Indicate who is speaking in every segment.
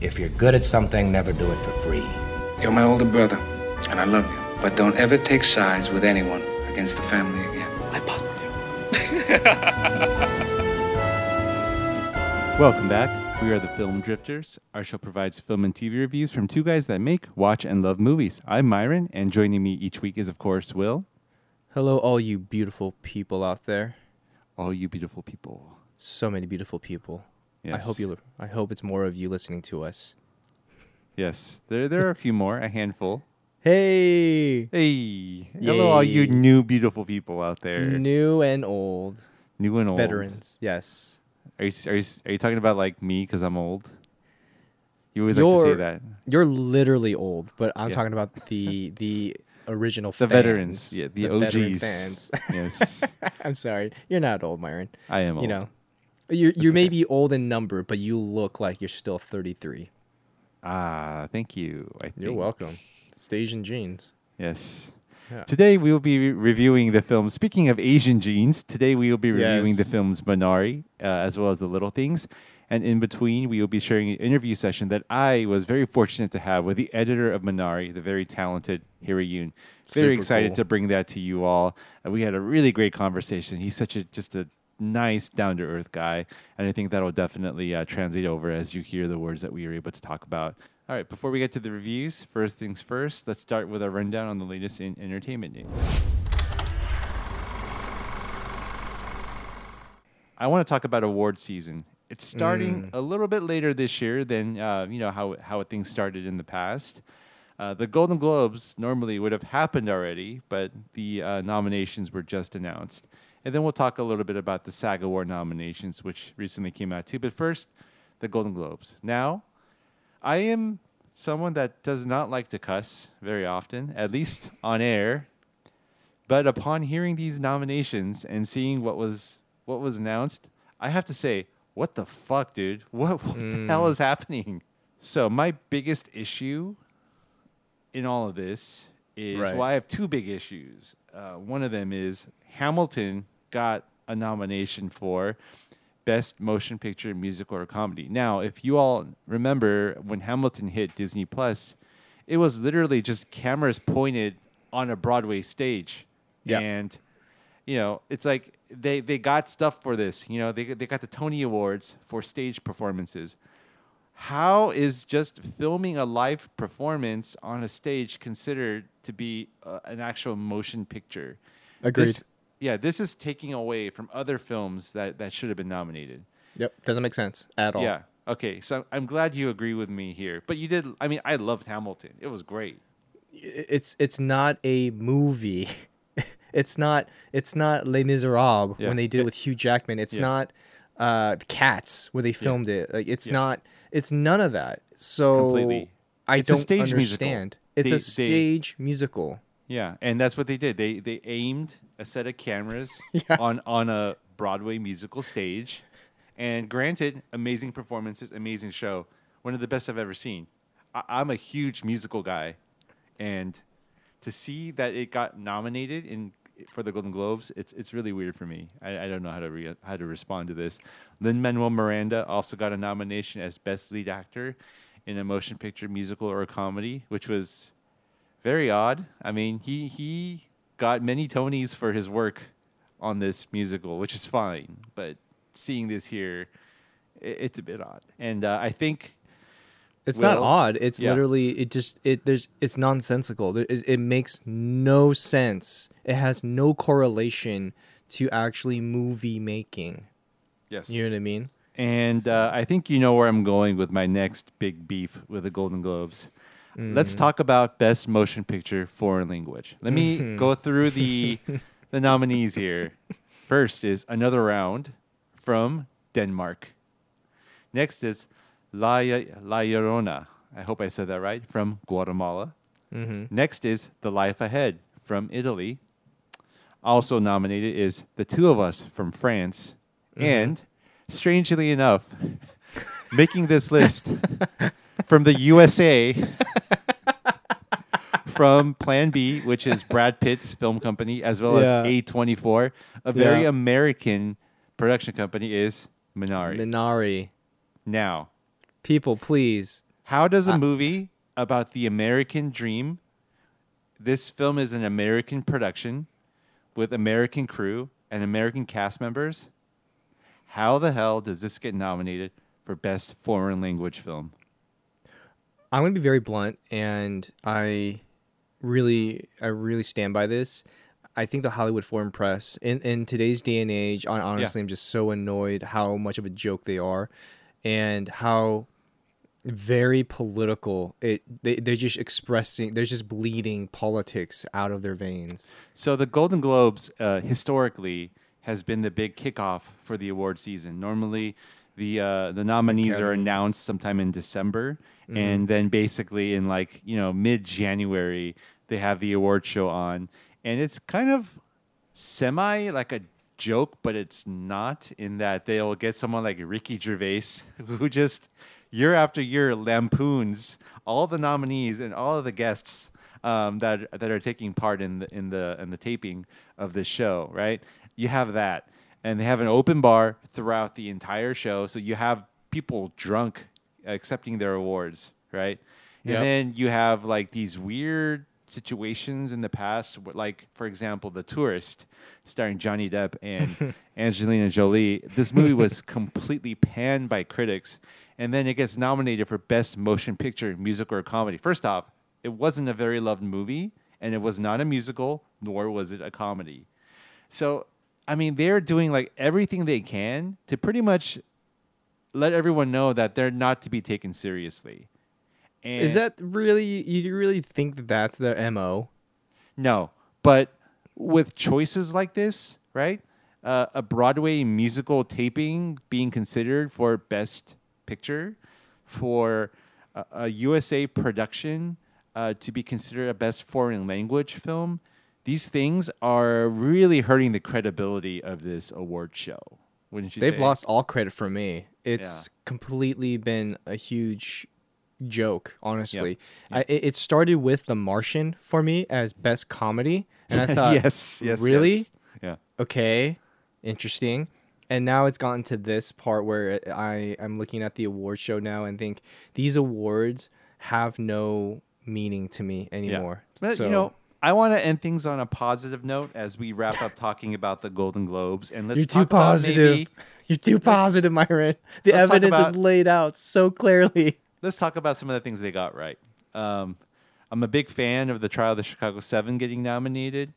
Speaker 1: If you're good at something, never do it for free.
Speaker 2: You're my older brother, and I love you. But don't ever take sides with anyone against the family again.
Speaker 1: I part with you.
Speaker 3: Welcome back. We are the Film Drifters. Our show provides film and TV reviews from two guys that make, watch, and love movies. I'm Myron, and joining me each week is, of course, Will.
Speaker 4: Hello, all you beautiful people out there.
Speaker 3: All you beautiful people.
Speaker 4: So many beautiful people. I hope you. I hope it's more of you listening to us.
Speaker 3: Yes, there there are a few more, a handful.
Speaker 4: Hey,
Speaker 3: Hey, hello, all you new beautiful people out there,
Speaker 4: new and old
Speaker 3: new and old.
Speaker 4: veterans. Yes.
Speaker 3: Are you are you, are you talking about like me because I'm old? You always like to say that.
Speaker 4: You're literally old, but I'm
Speaker 3: Yeah.
Speaker 4: talking about the the original
Speaker 3: The
Speaker 4: fans,
Speaker 3: veterans, yeah, the,
Speaker 4: veteran
Speaker 3: OGs.
Speaker 4: fans.
Speaker 3: yes,
Speaker 4: I'm sorry, you're not old, Myron.
Speaker 3: I am old.
Speaker 4: You know, you you may
Speaker 3: okay.
Speaker 4: be old in number, but you look like you're still 33.
Speaker 3: Ah, thank you. I
Speaker 4: You're
Speaker 3: think.
Speaker 4: welcome. Stage and jeans.
Speaker 3: Yes.
Speaker 4: Yeah.
Speaker 3: Today we will be reviewing the film. Speaking of Asian genes, today we will be reviewing the films Minari, uh, as well as The Little Things. And in between, we will be sharing an interview session that I was very fortunate to have with the editor of Minari, the very talented Harry Yoon. Very
Speaker 4: Super
Speaker 3: excited
Speaker 4: cool.
Speaker 3: to bring that to you all. Uh, we had a really great conversation. He's such a just a nice, down to earth guy, and I think that will definitely uh, translate over as you hear the words that we were able to talk about. All right, before we get to the reviews, first things first, let's start with a rundown on the latest in entertainment news. I want to talk about award season. It's starting a little bit later this year than uh, you know how how things started in the past. Uh, the Golden Globes normally would have happened already, but the uh, nominations were just announced. And then we'll talk a little bit about the SAG Award nominations, which recently came out too. But first, the Golden Globes. Now, I am someone that does not like to cuss very often, at least on air. But upon hearing these nominations and seeing what was what was announced, I have to say, what the fuck, dude? What, what the hmm. hell is happening? So my biggest issue in all of this is
Speaker 4: Right.
Speaker 3: well, I have two big issues. Uh, one of them is Hamilton got a nomination for Best Motion Picture, Musical, or Comedy. Now, if you all remember when Hamilton hit Disney Plus, it was literally just cameras pointed on a Broadway stage,
Speaker 4: Yeah.
Speaker 3: and you know, it's like they they got stuff for this. You know, they they got the Tony Awards for stage performances. How is just filming a live performance on a stage considered to be uh, an actual motion picture?
Speaker 4: Agreed.
Speaker 3: This, yeah, this is taking away from other films that that should have been nominated.
Speaker 4: Yep. Doesn't make sense at all.
Speaker 3: Yeah. Okay, so I'm glad you agree with me here. But you did. I mean, I loved Hamilton. It was great.
Speaker 4: it's it's not a movie. it's not it's not Les Miserables
Speaker 3: Yeah.
Speaker 4: when they did it with Hugh Jackman. It's
Speaker 3: Yeah.
Speaker 4: not uh Cats where they filmed it. Like it's
Speaker 3: Yeah.
Speaker 4: not it's none of that. So
Speaker 3: Completely.
Speaker 4: I
Speaker 3: It's a
Speaker 4: don't
Speaker 3: stage musical.
Speaker 4: understand. It's
Speaker 3: They-
Speaker 4: a
Speaker 3: they-
Speaker 4: stage musical.
Speaker 3: Yeah, and that's what they did. They they aimed a set of cameras
Speaker 4: Yeah.
Speaker 3: on on a Broadway musical stage, and granted, amazing performances, amazing show, one of the best I've ever seen. I, I'm a huge musical guy, and to see that it got nominated in for the Golden Globes, it's it's really weird for me. I, I don't know how to re- how to respond to this. Lin Manuel Miranda also got a nomination as best lead actor in a motion picture, musical, or a comedy, which was very odd. I mean, he he got many Tonys for his work on this musical, which is fine. But seeing this here, i it's a bit odd. And uh, I think
Speaker 4: It's not odd. It's
Speaker 3: yeah.
Speaker 4: literally it just it there's it's nonsensical. It, it makes no sense. It has no correlation to actually movie making.
Speaker 3: yes,
Speaker 4: You know what I mean?
Speaker 3: and uh, I think you know where I'm going with my next big beef with the Golden Globes. Let's talk about best motion picture foreign language. Let me go through the the nominees here. First is Another Round from Denmark. Next is La, La Llorona. I hope I said that right. From Guatemala. Mm-hmm. Next is The Life Ahead from Italy. Also nominated is The Two of Us from France. Mm-hmm. And strangely enough, making this list from the USA from Plan B, which is Brad Pitt's film company, as well
Speaker 4: Yeah.
Speaker 3: as A24, a very
Speaker 4: Yeah.
Speaker 3: American production company, is Minari.
Speaker 4: Minari.
Speaker 3: now,
Speaker 4: People, please
Speaker 3: How does a movie about the American dream? This film is an American production with American crew and American cast members. How the hell does this get nominated for best foreign language film?
Speaker 4: I'm gonna be very blunt, and I really, I really stand by this. I think the Hollywood Foreign Press in in today's day and age, hon- honestly, I'm just so annoyed how much of a joke they are, and how very political. It they, they're just expressing they're just bleeding politics out of their veins.
Speaker 3: So the Golden Globes uh, historically has been the big kickoff for the award season. Normally, the uh, the nominees are announced sometime in December, and then basically in like you know mid January they have the award show on, and it's kind of semi like a joke, but it's not in that they'll get someone like Ricky Gervais who just year after year lampoons all the nominees and all of the guests um, that that are taking part in the in the in the taping of this show. Right, you have that, and they have an open bar throughout the entire show, so you have people drunk accepting their awards. Right, and then you have like these weird situations in the past, like for example, The Tourist, starring Johnny Depp and Angelina Jolie. This movie was completely panned by critics, and then it gets nominated for Best Motion Picture, Musical or Comedy. First off, it wasn't a very loved movie, and it was not a musical, nor was it a comedy. So, I mean, they're doing like everything they can to pretty much let everyone know that they're not to be taken seriously. And
Speaker 4: is that really you really think that that's their mo
Speaker 3: No, but with choices like this, right? Uh, a Broadway musical taping being considered for Best Picture, for a, a USA production uh, to be considered a Best Foreign Language film. These things are really hurting the credibility of this award show. Wouldn't you
Speaker 4: they've
Speaker 3: say?
Speaker 4: lost all credit for me it's completely been a huge joke honestly I, it it started with the martian for me as best comedy and i thought
Speaker 3: yes, yes,
Speaker 4: really
Speaker 3: yes. Yeah.
Speaker 4: okay interesting and now it's gotten to this part where i i'm looking at the award show now and think these awards have no meaning to me anymore.
Speaker 3: But
Speaker 4: so
Speaker 3: you know, I want to end things on a positive note as we wrap up talking about the Golden Globes, and let's
Speaker 4: you're too positive.
Speaker 3: maybe-
Speaker 4: you're too positive myron. The evidence
Speaker 3: about-
Speaker 4: is laid out so clearly.
Speaker 3: Let's talk about some of the things they got right. Um, I'm a big fan of the Trial of the Chicago Seven getting nominated.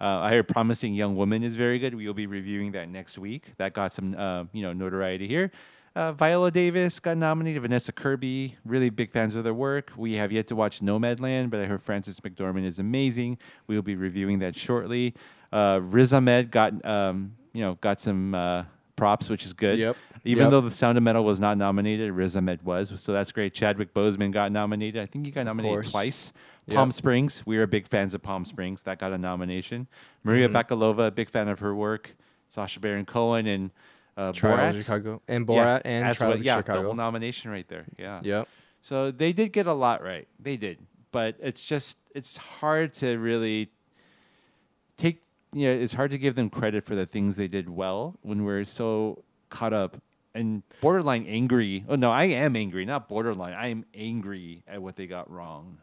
Speaker 3: Uh, I heard Promising Young Woman is very good. We will be reviewing that next week. That got some, uh, you know, notoriety here. Uh, Viola Davis got nominated. Vanessa Kirby, really big fans of their work. We have yet to watch Nomadland, but I heard Frances McDormand is amazing. We will be reviewing that shortly. Uh, Riz Ahmed got, um, you know, got some uh, props, which is good.
Speaker 4: Yep.
Speaker 3: Even
Speaker 4: Yep.
Speaker 3: though The Sound of Metal was not nominated, Riz Ahmed was, so that's great. Chadwick Boseman got nominated. I think he got nominated twice.
Speaker 4: Yep.
Speaker 3: Palm Springs, we are big fans of Palm Springs. That got a nomination. Maria
Speaker 4: Mm-hmm.
Speaker 3: Bakalova, big fan of her work. Sacha Baron Cohen and uh, Borat.
Speaker 4: Chicago and
Speaker 3: Yeah,
Speaker 4: Borat and
Speaker 3: as well- yeah,
Speaker 4: Chicago.
Speaker 3: double nomination right there. Yeah.
Speaker 4: Yep.
Speaker 3: So they did get a lot right. They did, but it's just it's hard to really take. You know, it's hard to give them credit for the things they did well when we're so caught up and borderline angry. Oh no, I am angry, not borderline. I am angry at what they got wrong.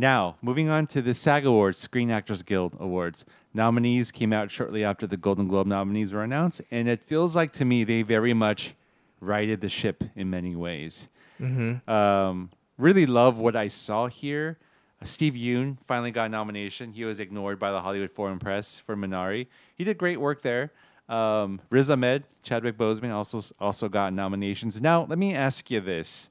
Speaker 3: Now, moving on to the SAG Awards, Screen Actors Guild Awards. Nominees came out shortly after the Golden Globe nominees were announced, and it feels like to me they very much righted the ship in many ways. Um, really love what I saw here. Steve Yeun finally got a nomination. He was ignored by the Hollywood Foreign Press for Minari. He did great work there. Um, Riz Ahmed, Chadwick Boseman also also got nominations. Now, let me ask you this: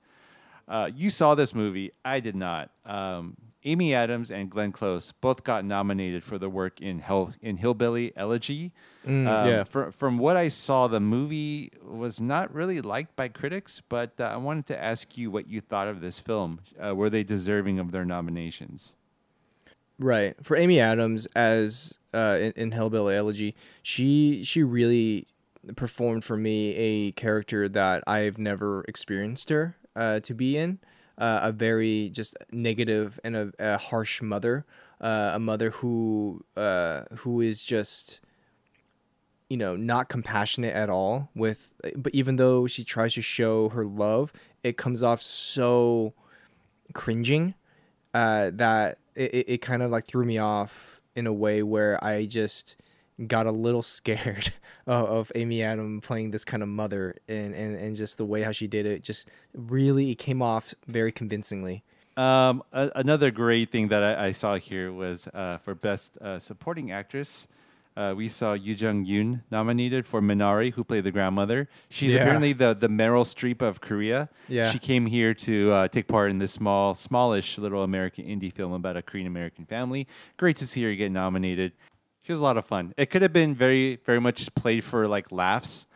Speaker 3: uh, You saw this movie. I did not. Um, Amy Adams and Glenn Close both got nominated for the work in Hell in Hillbilly Elegy. Um,
Speaker 4: yeah.
Speaker 3: fr- from what I saw, the movie was not really liked by critics, but uh, I wanted to ask you what you thought of this film. Uh, were they deserving of their nominations?
Speaker 4: Right. For Amy Adams as uh, in, in Hillbilly Elegy, she she really performed for me a character that I've never experienced her uh, to be in. Uh, a very just negative and a, a harsh mother, uh, a mother who uh, who is just you know not compassionate at all with but even though she tries to show her love it comes off so cringing uh, that it, it, it kind of like threw me off in a way where I just got a little scared of, of Amy Adam playing this kind of mother and, and, and just the way how she did it just really it came off very convincingly.
Speaker 3: Um, a- another great thing that I, I saw here was uh, for best uh, supporting actress. Uh, we saw Yuh-jung Youn nominated for Minari, who played the grandmother. She's
Speaker 4: Yeah.
Speaker 3: apparently the, the Meryl Streep of Korea.
Speaker 4: Yeah.
Speaker 3: She came here to uh, take part in this small, smallish little American indie film about a Korean American family. Great to see her get nominated. She was a lot of fun. It could have been very, very much played for like laughs,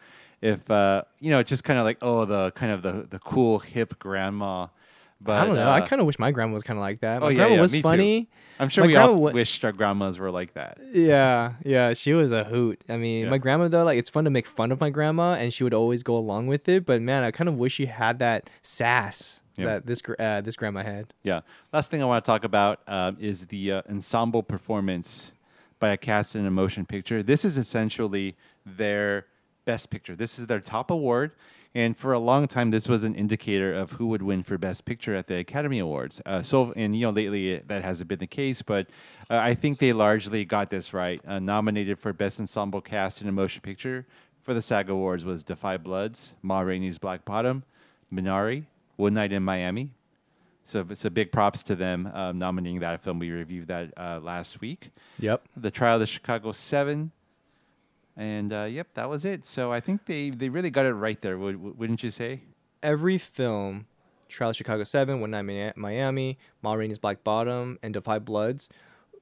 Speaker 3: if uh, you know, just kind of like oh, the kind of the the cool hip grandma. But
Speaker 4: I don't know. I
Speaker 3: uh,
Speaker 4: kind of wish my grandma was kind of like that. My
Speaker 3: Oh, yeah,
Speaker 4: grandma
Speaker 3: yeah,
Speaker 4: was
Speaker 3: me too.
Speaker 4: funny.
Speaker 3: I'm sure
Speaker 4: My
Speaker 3: we all
Speaker 4: wa-
Speaker 3: wished our grandmas were like that.
Speaker 4: Yeah, yeah, she was a hoot. I mean,
Speaker 3: Yeah.
Speaker 4: my grandma though, like it's fun to make fun of my grandma, and she would always go along with it. But man, I kind of wish she had that sass
Speaker 3: Yeah.
Speaker 4: that this uh, this grandma had.
Speaker 3: Yeah. Last thing I want to talk about um, is the uh, ensemble performance by a cast in a motion picture. This is essentially their best picture. This is their top award. And for a long time, this was an indicator of who would win for Best Picture at the Academy Awards. Uh, so, and you know, lately uh, that hasn't been the case, but uh, I think they largely got this right. Uh, nominated for Best Ensemble Cast in a Motion Picture for the SAG Awards was Da 5 Bloods, Ma Rainey's Black Bottom, Minari, One Night in Miami, so it's a big props to them um, nominating that film. We reviewed that uh, last week.
Speaker 4: Yep.
Speaker 3: The Trial of the Chicago Seven, and uh, yep, that was it. So I think they, they really got it right there. Would, wouldn't you say?
Speaker 4: Every film, Trial of Chicago Seven, One Night in Miami, Ma Rainey's Black Bottom, and Da 5 Bloods,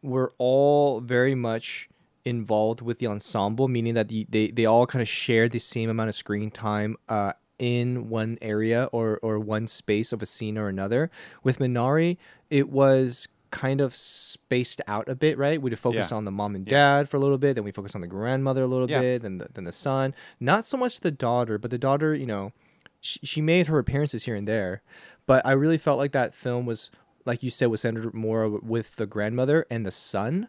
Speaker 4: were all very much involved with the ensemble, meaning that the, they they all kind of shared the same amount of screen time. Uh, in one area or, or one space of a scene or another. With Minari, it was kind of spaced out a bit, right? We'd focus
Speaker 3: Yeah.
Speaker 4: on the mom and dad for a little bit, then we focus on the grandmother a little
Speaker 3: Yeah.
Speaker 4: bit, then the, then the son. Not so much the daughter, but the daughter, you know, she, she made her appearances here and there. But I really felt like that film was, like you said, was centered more with the grandmother and the son.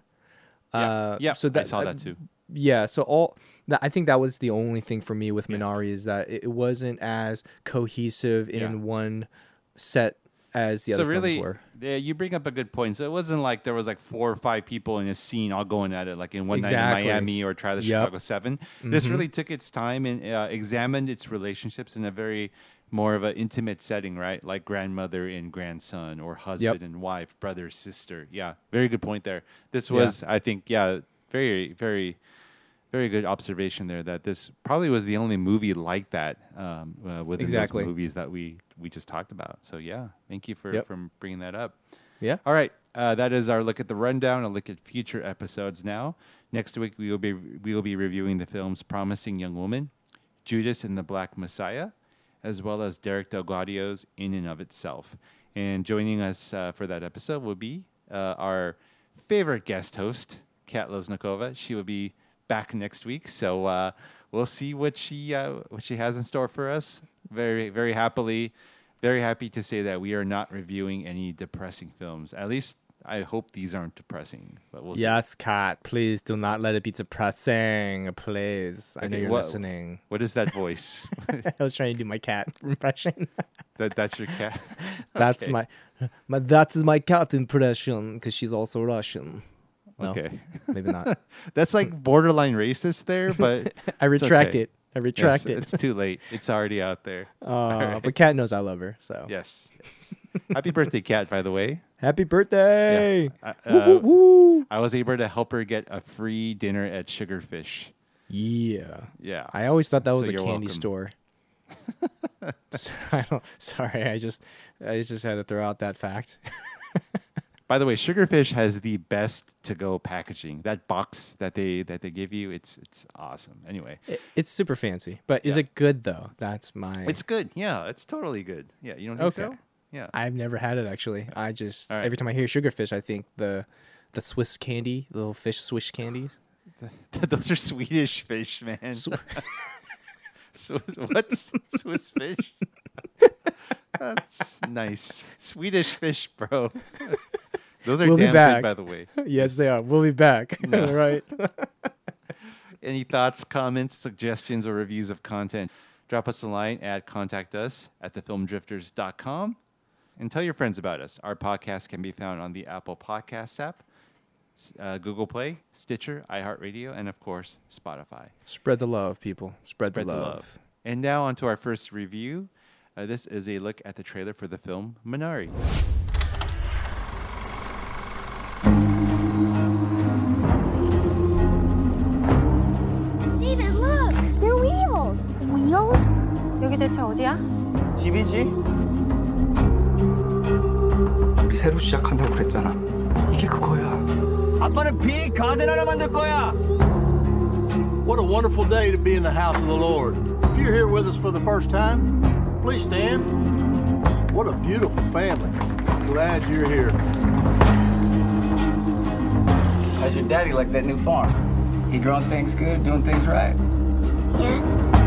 Speaker 3: Yeah,
Speaker 4: Uh,
Speaker 3: yeah.
Speaker 4: so
Speaker 3: I saw that too.
Speaker 4: Yeah so all that i think that was the only thing for me with minari is that it, wasn't as cohesive in
Speaker 3: Yeah.
Speaker 4: one set as the
Speaker 3: so
Speaker 4: other
Speaker 3: really,
Speaker 4: films were
Speaker 3: yeah, you bring up a good point. So it wasn't like there was like four or five people in a scene all going at it, like in One Night in Miami or Try the
Speaker 4: Yep.
Speaker 3: Chicago 7 This
Speaker 4: Mhm.
Speaker 3: really took its time and uh, examined its relationships in a very more of an intimate setting, right? Like grandmother and grandson, or husband and wife, brother sister. Yeah, very good point there. This
Speaker 4: Yeah.
Speaker 3: was, I think, yeah, very, very very good observation there that this probably was the only movie like that um, uh, within
Speaker 4: Exactly.
Speaker 3: those movies that we we just talked about. So yeah, thank you for
Speaker 4: Yep.
Speaker 3: for bringing that up.
Speaker 4: yeah
Speaker 3: All right, uh, that is our look at the rundown. A look at future episodes now. Next week we will be we will be reviewing the films "Promising Young Woman," "Judas and the Black Messiah," as well as Derek DelGaudio's "In and of Itself." And joining us uh, for that episode will be uh, our favorite guest host, Kat Loznikova. She will be back next week, so uh, we'll see what she uh, what she has in store for us. Very very happily, very happy to say that we are not reviewing any depressing films. At least I hope these aren't depressing, but we'll see.
Speaker 4: yes cat please do not let it be depressing please i know you're
Speaker 3: what-
Speaker 4: listening
Speaker 3: What is that voice?
Speaker 4: i was trying to do my cat impression
Speaker 3: that that's your cat.
Speaker 4: that's
Speaker 3: Okay.
Speaker 4: my my that's my cat impression because she's also russian No,
Speaker 3: Okay,
Speaker 4: maybe not
Speaker 3: that's like borderline racist there, but
Speaker 4: i retract
Speaker 3: okay.
Speaker 4: it i
Speaker 3: yes,
Speaker 4: retract it
Speaker 3: it's too late. It's already out there.
Speaker 4: uh, but cat knows i love her so
Speaker 3: Yes. yes. Happy birthday, cat! By the way.
Speaker 4: happy birthday
Speaker 3: I,
Speaker 4: Woo,
Speaker 3: uh,
Speaker 4: woo, woo.
Speaker 3: I was able to help her get a free dinner at Sugarfish.
Speaker 4: yeah
Speaker 3: Yeah.
Speaker 4: I always thought that
Speaker 3: So
Speaker 4: was a candy
Speaker 3: welcome.
Speaker 4: store. So, I don't. Sorry, I just, I just had to throw out that fact.
Speaker 3: By the way, Sugarfish has the best to-go packaging. That box that they that they give you, it's it's awesome. Anyway,
Speaker 4: It- it's super fancy, but is
Speaker 3: Yeah.
Speaker 4: it good though? That's my.
Speaker 3: it's good. Yeah, it's totally good. Yeah, you don't think
Speaker 4: Okay.
Speaker 3: so? Yeah.
Speaker 4: I've never had it actually. I just
Speaker 3: right.
Speaker 4: every time I hear sugarfish, I think the, the Swiss candy, the little fish swish candies.
Speaker 3: Those are Swedish fish, man.
Speaker 4: Sw-
Speaker 3: Swiss, what's Swiss fish? That's nice. Swedish fish, bro. Those are
Speaker 4: We'll be
Speaker 3: damn
Speaker 4: back.
Speaker 3: good, by the way.
Speaker 4: yes, they are. We'll be back.
Speaker 3: No.
Speaker 4: right.
Speaker 3: Any thoughts, comments, suggestions, or reviews of content? Drop us a line at contact us at thefilmdrifters.com. and tell your friends about us. Our podcast can be found on the Apple Podcast app, uh, Google Play, Stitcher, iHeartRadio, and of course, Spotify.
Speaker 4: Spread the love, people. Spread,
Speaker 3: Spread
Speaker 4: the, love.
Speaker 3: And now on to our first review. Uh, this is a look at the trailer for the film Minari.
Speaker 5: 여기 대체 어디야?
Speaker 6: 집이지? 우리 새로 시작한다고 그랬잖아. 이게 그거야. 아빠는 빅 가든 하나 만들 거야.
Speaker 7: What a wonderful day to be in the house of the Lord. If you're here with us for the first time, please stand. What a beautiful family. Glad you're here.
Speaker 2: How's your daddy like that new farm? He growing things good, doing things right?
Speaker 5: Yes.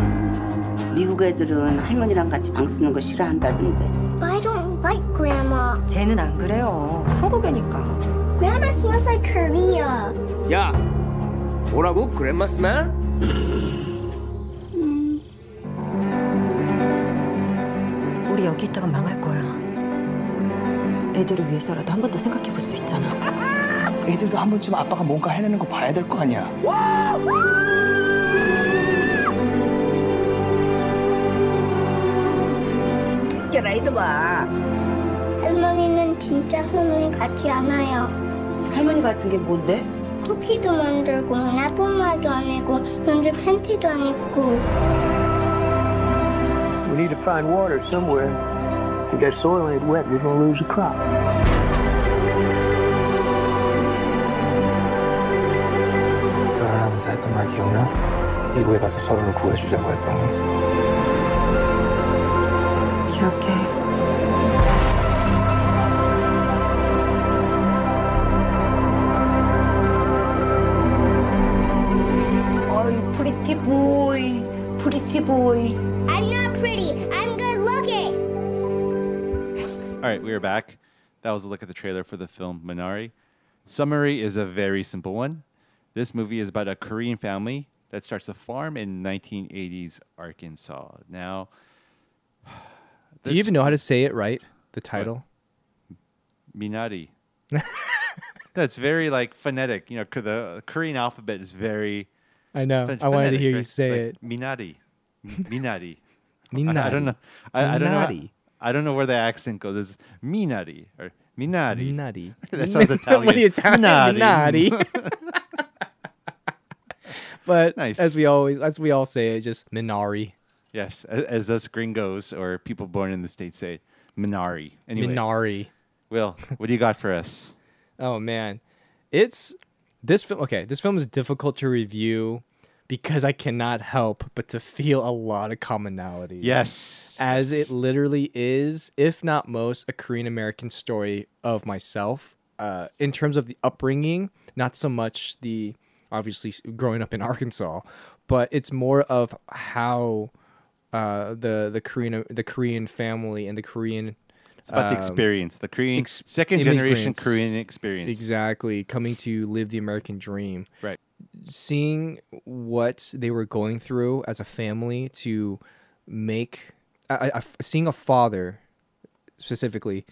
Speaker 8: 미국 애들은 할머니랑 같이 방 쓰는 거 싫어한다던데.
Speaker 5: I don't like Grandma.
Speaker 9: 걔는 안 그래요. 한국애니까.
Speaker 5: Grandma smells like Korea.
Speaker 6: 야, 뭐라고? 그랜마 스멜?
Speaker 9: 우리 여기 있다가 망할 거야. 애들을 위해서라도 한 번 더 생각해 볼 수 있잖아.
Speaker 6: 애들도 한 번쯤 아빠가 뭔가 해내는 거 봐야 될 거 아니야.
Speaker 8: 깨라 이놈아.
Speaker 5: 할머니는 진짜 할머니 같지 않아요.
Speaker 8: 할머니 같은 게 뭔데?
Speaker 5: 쿠키도 만들고 나쁜 안 하고 남자 팬티도 안 입고
Speaker 6: We need to find water somewhere. If that soil ain't wet, we're gonna lose the crop.
Speaker 10: 결혼하면서 했던 말 기억나? 미국에 가서 서로를 구해주자고 했던 거.
Speaker 3: Right, we are back. That was a look at the trailer for the film Minari. Summary is a very simple one. This movie is about a Korean family that starts a farm in 1980s Arkansas. Now,
Speaker 4: Do you even know how to say it right? The title?
Speaker 3: Minari. That's very like phonetic. You know, the Korean alphabet is very.
Speaker 4: I know.
Speaker 3: ph-
Speaker 4: I wanted to
Speaker 3: phonetic,
Speaker 4: hear you say
Speaker 3: Like,
Speaker 4: it.
Speaker 3: Minari. Minari. I, I
Speaker 4: Minari.
Speaker 3: don't know. I, I don't know. how-
Speaker 4: Minari.
Speaker 3: I don't know where the accent goes. It's Minari or Minari.
Speaker 4: Minari.
Speaker 3: that sounds Italian.
Speaker 4: what are you Italian?
Speaker 3: Minari.
Speaker 4: Minari. but
Speaker 3: Nice.
Speaker 4: as we always, as we all say, it just Minari.
Speaker 3: Yes, a- as us gringos or people born in the states say, Minari. Anyway,
Speaker 4: Minari.
Speaker 3: Will, what do you got for us?
Speaker 4: Oh man, it's this film. Okay, this film is difficult to review because I cannot help but to feel a lot of commonalities.
Speaker 3: Yes,
Speaker 4: as it literally is, if not most, a Korean American story of myself. Uh, in terms of the upbringing, not so much the obviously growing up in Arkansas, but it's more of how uh, the the Korean the Korean family and the Korean
Speaker 3: It's about the
Speaker 4: um,
Speaker 3: experience, the Korean
Speaker 4: ex-
Speaker 3: second generation. Korean experience.
Speaker 4: Exactly, coming to live the American dream.
Speaker 3: Right.
Speaker 4: Seeing what they were going through as a family to make, I, I, seeing a father specifically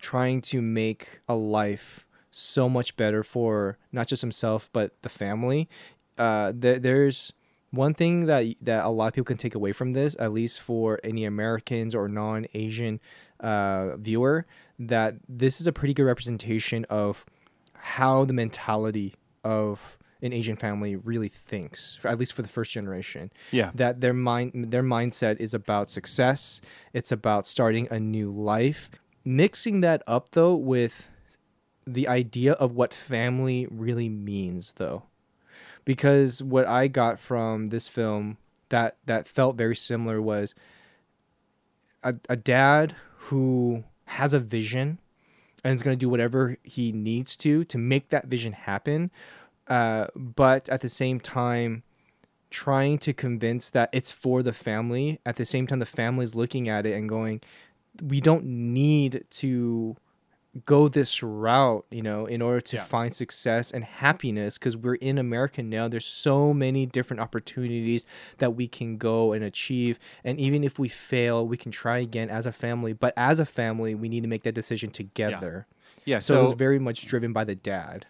Speaker 4: trying to make a life so much better for not just himself but the family. Uh, there, there's one thing that that a lot of people can take away from this, at least for any Americans or non-Asian uh, viewer, that this is a pretty good representation of how the mentality of an Asian family really thinks, at least for the first generation.
Speaker 3: Yeah.
Speaker 4: That their mind their mindset is about success. It's about starting a new life. Mixing that up though with the idea of what family really means though. Because what I got from this film that that felt very similar was a, a dad who has a vision and is going to do whatever he needs to to make that vision happen uh, but at the same time trying to convince that it's for the family at the same time the family is looking at it and going we don't need to go this route, you know, in order to
Speaker 3: Yeah.
Speaker 4: find success and happiness because we're in America now. There's so many different opportunities that we can go and achieve. And even if we fail, we can try again as a family. But as a family, we need to make that decision together.
Speaker 3: Yeah,
Speaker 4: So, it was very much driven by the dad.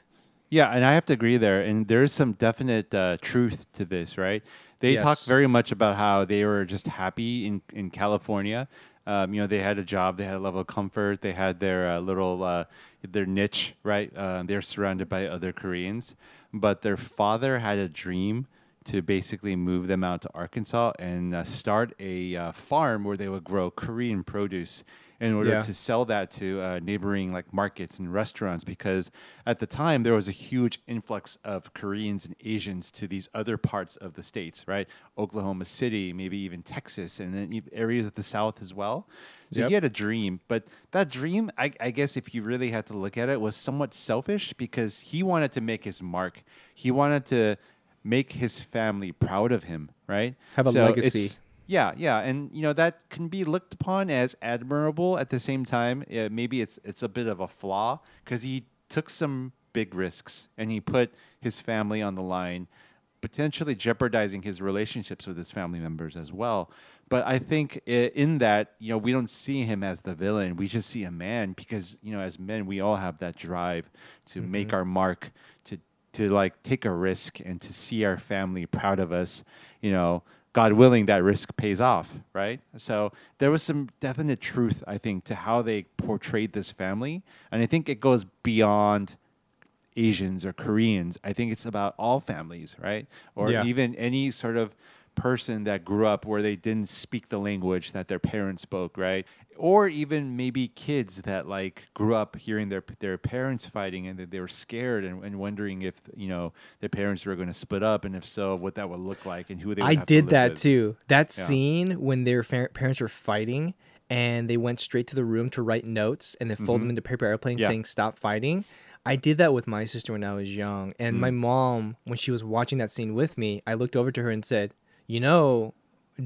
Speaker 3: Yeah, and I have to agree there. And there's some definite uh, truth to this, right? They talk very much about how they were just happy in, in California. Um, you know, they had a job, they had a level of comfort, they had their uh, little uh, their niche, right? Uh, they're surrounded by other Koreans, but their father had a dream to basically move them out to Arkansas and uh, start a uh, farm where they would grow Korean produce in order
Speaker 4: Yeah.
Speaker 3: to sell that to uh, neighboring like markets and restaurants because at the time there was a huge influx of Koreans and Asians to these other parts of the states, right? Oklahoma City, maybe even Texas, and then areas of the South as well. So
Speaker 4: Yep.
Speaker 3: he had a dream, but that dream, I, I guess, if you really had to look at it, was somewhat selfish because he wanted to make his mark. He wanted to make his family proud of him, right?
Speaker 4: Have a
Speaker 3: So
Speaker 4: legacy.
Speaker 3: Yeah, yeah, and you know that can be looked upon as admirable. At the same time, uh, maybe it's it's a bit of a flaw because he took some big risks and he put his family on the line, potentially jeopardizing his relationships with his family members as well. But I think in that, you know, we don't see him as the villain. We just see a man because you know, as men, we all have that drive to make
Speaker 4: Mhm.
Speaker 3: our mark, to to like take a risk and to see our family proud of us. You know, God willing, that risk pays off, right? So there was some definite truth, I think, to how they portrayed this family, and I think it goes beyond Asians or Koreans. I think it's about all families, right? Or
Speaker 4: Yeah.
Speaker 3: even any sort of person that grew up where they didn't speak the language that their parents spoke, right? Or even maybe kids that like grew up hearing their their parents fighting and that they were scared and, and wondering if you know their parents were going to split up and if so, what that would look like and who they. Would
Speaker 4: I
Speaker 3: have to
Speaker 4: did that
Speaker 3: with.
Speaker 4: too. That
Speaker 3: Yeah.
Speaker 4: scene when their parents were fighting and they went straight to the room to write notes and then fold them
Speaker 3: Mhm.
Speaker 4: into paper airplanes
Speaker 3: Yeah.
Speaker 4: saying "Stop fighting." I did that with my sister when I was young, and my
Speaker 3: Mm.
Speaker 4: mom, when she was watching that scene with me, I looked over to her and said, "You know."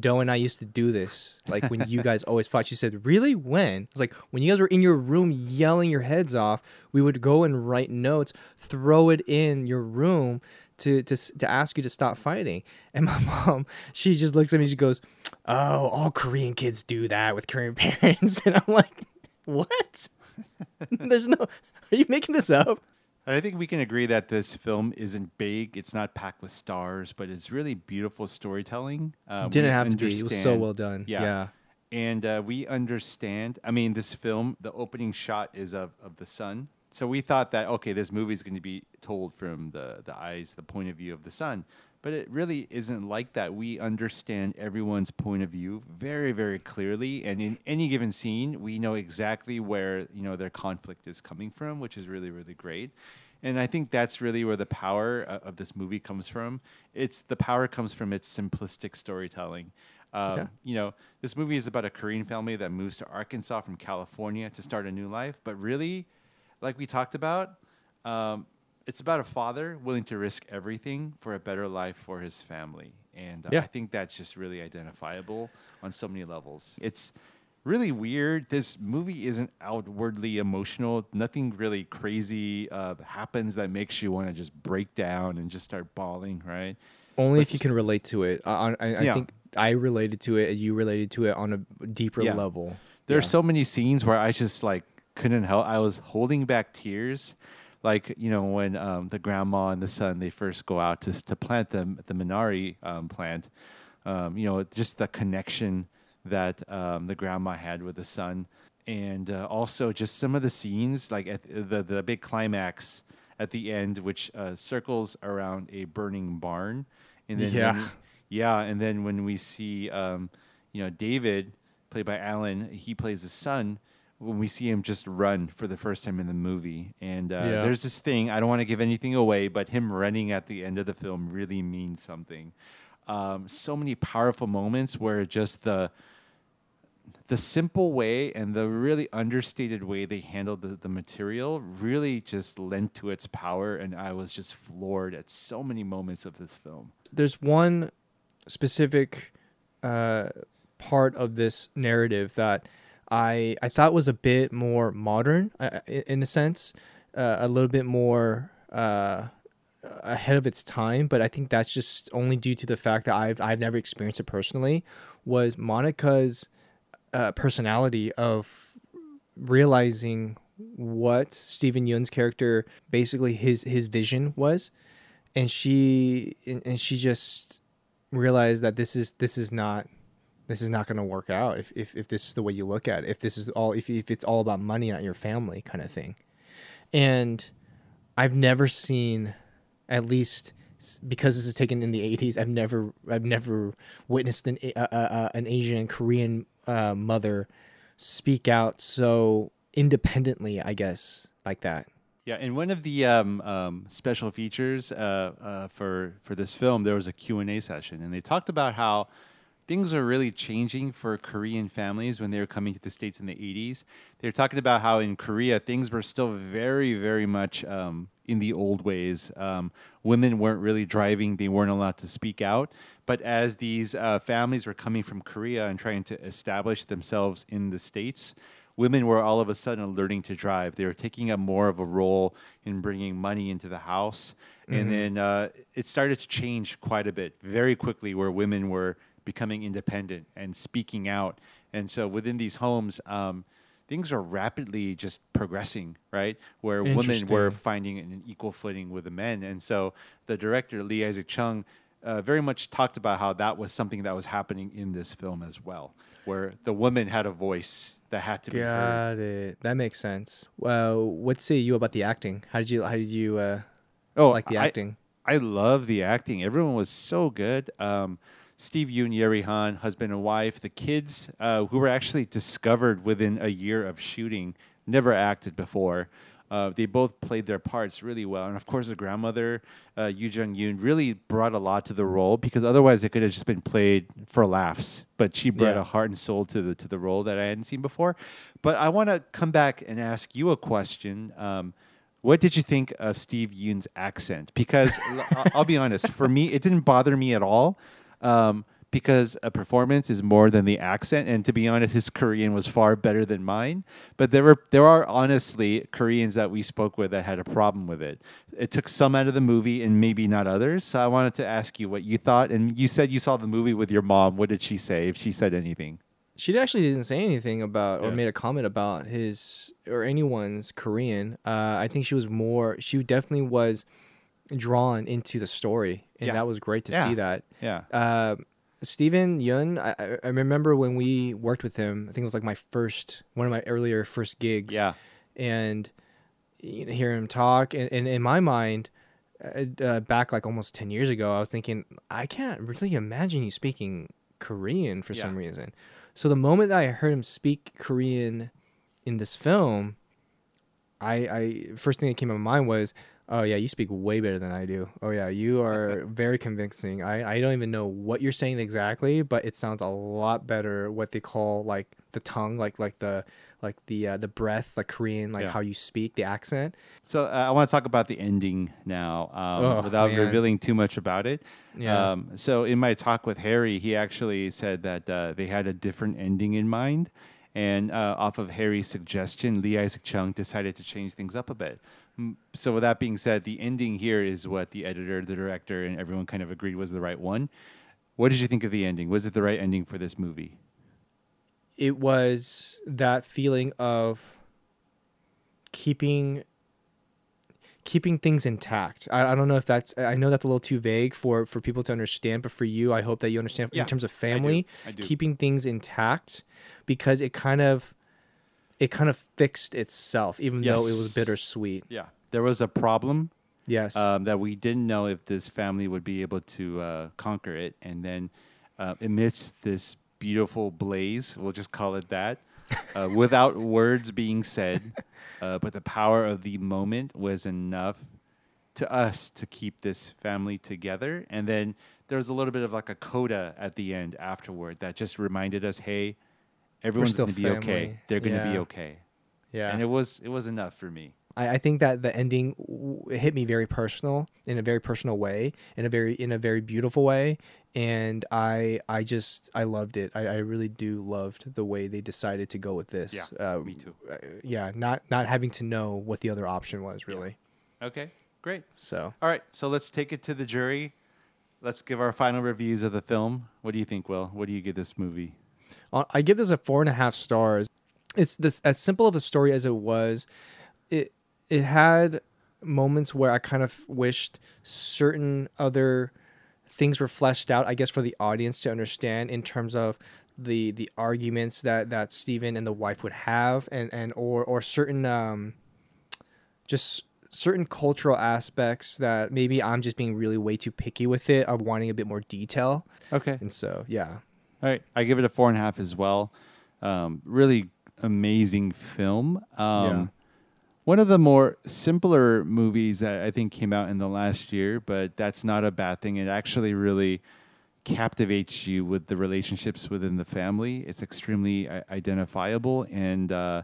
Speaker 4: Doe and I used to do this. Like when you guys always fought. She said, Really? When? I was like, When you guys were in your room yelling your heads off, we would go and write notes, throw it in your room to, to, to ask you to stop fighting. And my mom, she just looks at me, she goes, Oh, all Korean kids do that with Korean parents. And I'm like, What? There's no, are you making this up?
Speaker 3: And I think we can agree that this film isn't big. It's not packed with stars, but it's really beautiful storytelling. Uh,
Speaker 4: Didn't have to be. It was so well done. Yeah.
Speaker 3: And uh, we understand. I mean, this film, the opening shot is of, of the sun. So we thought that okay, this movie is going to be told from the the eyes, the point of view of the sun. But it really isn't like that. We understand everyone's point of view very, very clearly, and in any given scene, we know exactly where you know their conflict is coming from, which is really, really great. And I think that's really where the power uh, of this movie comes from. It's the power comes from its simplistic storytelling. Um,
Speaker 4: Yeah.
Speaker 3: You know, this movie is about a Korean family that moves to Arkansas from California to start a new life. But really, like we talked about, um, it's about a father willing to risk everything for a better life for his family. And uh,
Speaker 4: Yeah.
Speaker 3: I think that's just really identifiable on so many levels. It's really weird. This movie isn't outwardly emotional. Nothing really crazy uh, happens that makes you want to just break down and just start bawling, right?
Speaker 4: Only
Speaker 3: But
Speaker 4: if you can relate to it. I, I, I
Speaker 3: Yeah.
Speaker 4: think I related to it, and you related to it on a deeper
Speaker 3: Yeah.
Speaker 4: level.
Speaker 3: There are so many scenes where I just like couldn't help. I was holding back tears, like you know when um, the grandma and the son they first go out to to plant the the Minari um, plant. Um, you know, just the connection that um, the grandma had with the son, and uh, also just some of the scenes, like at the the big climax at the end, which uh, circles around a burning barn, and then
Speaker 4: Yeah.
Speaker 3: when- yeah, and then when we see, um, you know, David, played by Alan, he plays the son. When we see him just run for the first time in the movie, and uh,
Speaker 4: Yeah.
Speaker 3: there's this thing I don't want to give anything away, but him running at the end of the film really means something. Um, so many powerful moments where just the the simple way and the really understated way they handled the, the material really just lent to its power, and I was just floored at so many moments of this film.
Speaker 4: there's one specific uh, part of this narrative that I I thought was a bit more modern uh, in, in a sense, uh, a little bit more uh, ahead of its time. But I think that's just only due to the fact that I've I've never experienced it personally. Was Monica's uh, personality of realizing what Steven Yeun's character basically his his vision was, and she and she just realized that this is this is not this is not going to work out if, if if this is the way you look at it if this is all if, if it's all about money not your family kind of thing. And i've never seen at least because this is taken in the 80s i've never i've never witnessed an uh, uh, an asian korean uh, mother speak out so independently i guess like that.
Speaker 3: Yeah, in one of the um, um, special features uh, uh, for for this film, there was a Q and A session, and they talked about how things are really changing for Korean families when they were coming to the states in the '80s. They were talking about how in Korea things were still very, very much um, in the old ways. Um, women weren't really driving; they weren't allowed to speak out. But as these uh, families were coming from Korea and trying to establish themselves in the states women were all of a sudden learning to drive. They were taking up more of a role in bringing money into the house. And
Speaker 4: Mhm.
Speaker 3: then uh, it started to change quite a bit very quickly, where women were becoming independent and speaking out. And so within these homes, um, things are rapidly just progressing, right? Where women were finding an equal footing with the men. And so the director, Lee Isaac Chung, uh, very much talked about how that was something that was happening in this film as well, where the woman had a voice that had to be heard.
Speaker 4: Got it. That makes sense. Well, what say you about the acting? How did you how did you uh,
Speaker 3: Oh,
Speaker 4: like the
Speaker 3: I-
Speaker 4: acting?
Speaker 3: I love the acting. Everyone was so good. Um, Steve Yeun, Yeri Han, husband and wife, the kids uh, who were actually discovered within a year of shooting, never acted before. Uh, they both played their parts really well, and of course, the grandmother, uh, Yuh-jung Youn, really brought a lot to the role because otherwise it could have just been played for laughs. But she brought
Speaker 4: Yeah.
Speaker 3: a heart and soul to the to the role that I hadn't seen before. But I want to come back and ask you a question. Um, what did you think of Steve Yeun's accent? Because I'll be honest, for me, it didn't bother me at all. Um, because a performance is more than the accent, and to be honest, his Korean was far better than mine. But there were there are honestly Koreans that we spoke with that had a problem with it. It took some out of the movie and maybe not others. So I wanted to ask you what you thought. And you said you saw the movie with your mom. What did she say? If she said anything?
Speaker 4: She actually didn't say anything about or
Speaker 3: Yeah.
Speaker 4: made a comment about his or anyone's Korean. Uh, I think she was more. She definitely was drawn into the story, and
Speaker 3: Yeah.
Speaker 4: that was great to
Speaker 3: Yeah.
Speaker 4: see that.
Speaker 3: Yeah.
Speaker 4: Uh, Steven Yeun, I, I- remember when we worked with him. I think it was like my first, one of my earlier first gigs.
Speaker 3: Yeah.
Speaker 4: and you know, hear him talk, and, and in my mind, uh, uh, back like almost ten years ago, I was thinking I can't really imagine you speaking Korean for some reason. So the moment that I heard him speak Korean in this film, I, I first thing that came to my mind was, oh yeah, you speak way better than I do. Oh yeah, you are very convincing. I, I don't even know what you're saying exactly, but it sounds a lot better. What they call like the tongue, like like the like the uh, the breath, like Korean, like
Speaker 3: Yeah.
Speaker 4: how you speak, the accent.
Speaker 3: So uh, I want to talk about the ending now, um,
Speaker 4: Oh,
Speaker 3: without
Speaker 4: man.
Speaker 3: revealing too much about it.
Speaker 4: Yeah.
Speaker 3: Um, so in my talk with Harry, he actually said that uh, they had a different ending in mind, and uh, off of Harry's suggestion, Lee Isaac Chung decided to change things up a bit. So with that being said, the ending here is what the editor, the director, and everyone kind of agreed was the right one. What did you think of the ending? Was it the right ending for this movie?
Speaker 4: it was that feeling of keeping keeping things intact. I, I don't know if that's I know that's a little too vague for for people to understand, but for you, I hope that you understand
Speaker 3: Yeah,
Speaker 4: in terms of
Speaker 3: I do.
Speaker 4: family,
Speaker 3: I do.
Speaker 4: keeping things intact because it kind of it kind of fixed itself, even though it was bittersweet.
Speaker 3: Yeah, there was a problem.
Speaker 4: Yes.
Speaker 3: Um, that we didn't know if this family would be able to uh, conquer it, and then uh, amidst this beautiful blaze, we'll just call it that, uh, without words being said, uh, but the power of the moment was enough to us to keep this family together. And then there was a little bit of like a coda at the end afterward that just reminded us, hey, everyone's going to be okay. They're going to be okay.
Speaker 4: Yeah.
Speaker 3: And it was it was enough for me.
Speaker 4: I, I think that the ending hit me very personal in a very personal way, in a very in a very beautiful way, and I I just I loved it. I, I really do loved the way they decided to go with this.
Speaker 3: Yeah,
Speaker 4: uh,
Speaker 3: me too.
Speaker 4: uh, yeah, not not having to know what the other option was really.
Speaker 3: Okay, great.
Speaker 4: So
Speaker 3: All right, so let's take it to the jury. Let's give our final reviews of the film. What do you think, Will? What do you give this movie?
Speaker 4: I give this a four and a half stars. It's this as simple of a story as it was. It it had moments where I kind of wished certain other things were fleshed out. I guess for the audience to understand in terms of the the arguments that that Stephen and the wife would have, and and or or certain um just certain cultural aspects that maybe I'm just being really way too picky with it of wanting a bit more detail.
Speaker 3: Okay.
Speaker 4: And so yeah.
Speaker 3: All right, I give it a four and a half as well. Um, really amazing film. Um,
Speaker 4: Yeah.
Speaker 3: One of the more simpler movies that I think came out in the last year, but that's not a bad thing. It actually really captivates you with the relationships within the family. It's extremely i- identifiable, and uh,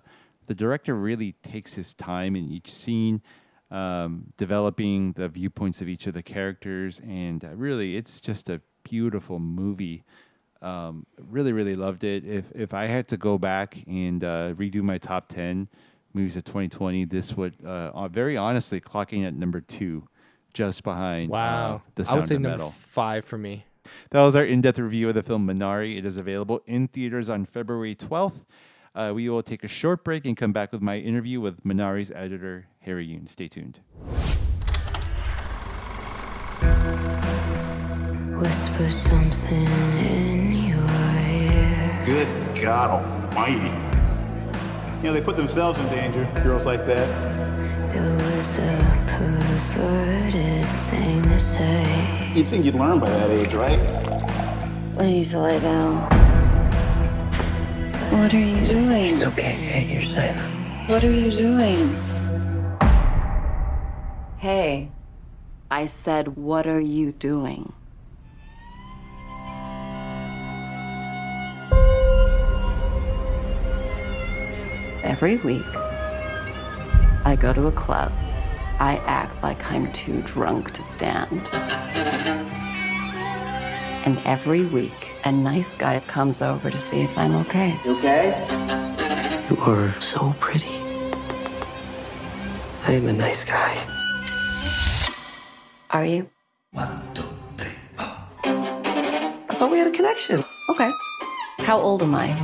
Speaker 3: the director really takes his time in each scene, um, developing the viewpoints of each of the characters, and uh, really, it's just a beautiful movie. Um, really, really loved it. If if I had to go back and uh, redo my top ten movies of 2020, this would uh, uh, very honestly clocking at number two, just behind. uh,
Speaker 4: Wow.
Speaker 3: the
Speaker 4: I
Speaker 3: Sound
Speaker 4: would say
Speaker 3: of
Speaker 4: number
Speaker 3: Metal.
Speaker 4: five for me.
Speaker 3: That was our in-depth review of the film Minari. It is available in theaters on February 12th. Uh, we will take a short break and come back with my interview with Minari's editor, Harry Yoon. Stay tuned.
Speaker 11: Whisper something in your ear.
Speaker 12: Good God Almighty. You know, they put themselves in danger, girls like that.
Speaker 11: It was a perverted thing to say.
Speaker 12: You'd think you'd learn by that age, right?
Speaker 11: Please lay down. What are you doing?
Speaker 1: It's okay. Hey, you're silent.
Speaker 11: What are you doing? Hey, I said, what are you doing? Every week, I go to a club. I act like I'm too drunk to stand. And every week, a nice guy comes over to see if I'm okay.
Speaker 1: You okay?
Speaker 11: You are so pretty.
Speaker 1: I'm a nice guy.
Speaker 11: Are you?
Speaker 1: I thought we had a connection.
Speaker 11: Okay. How old am I?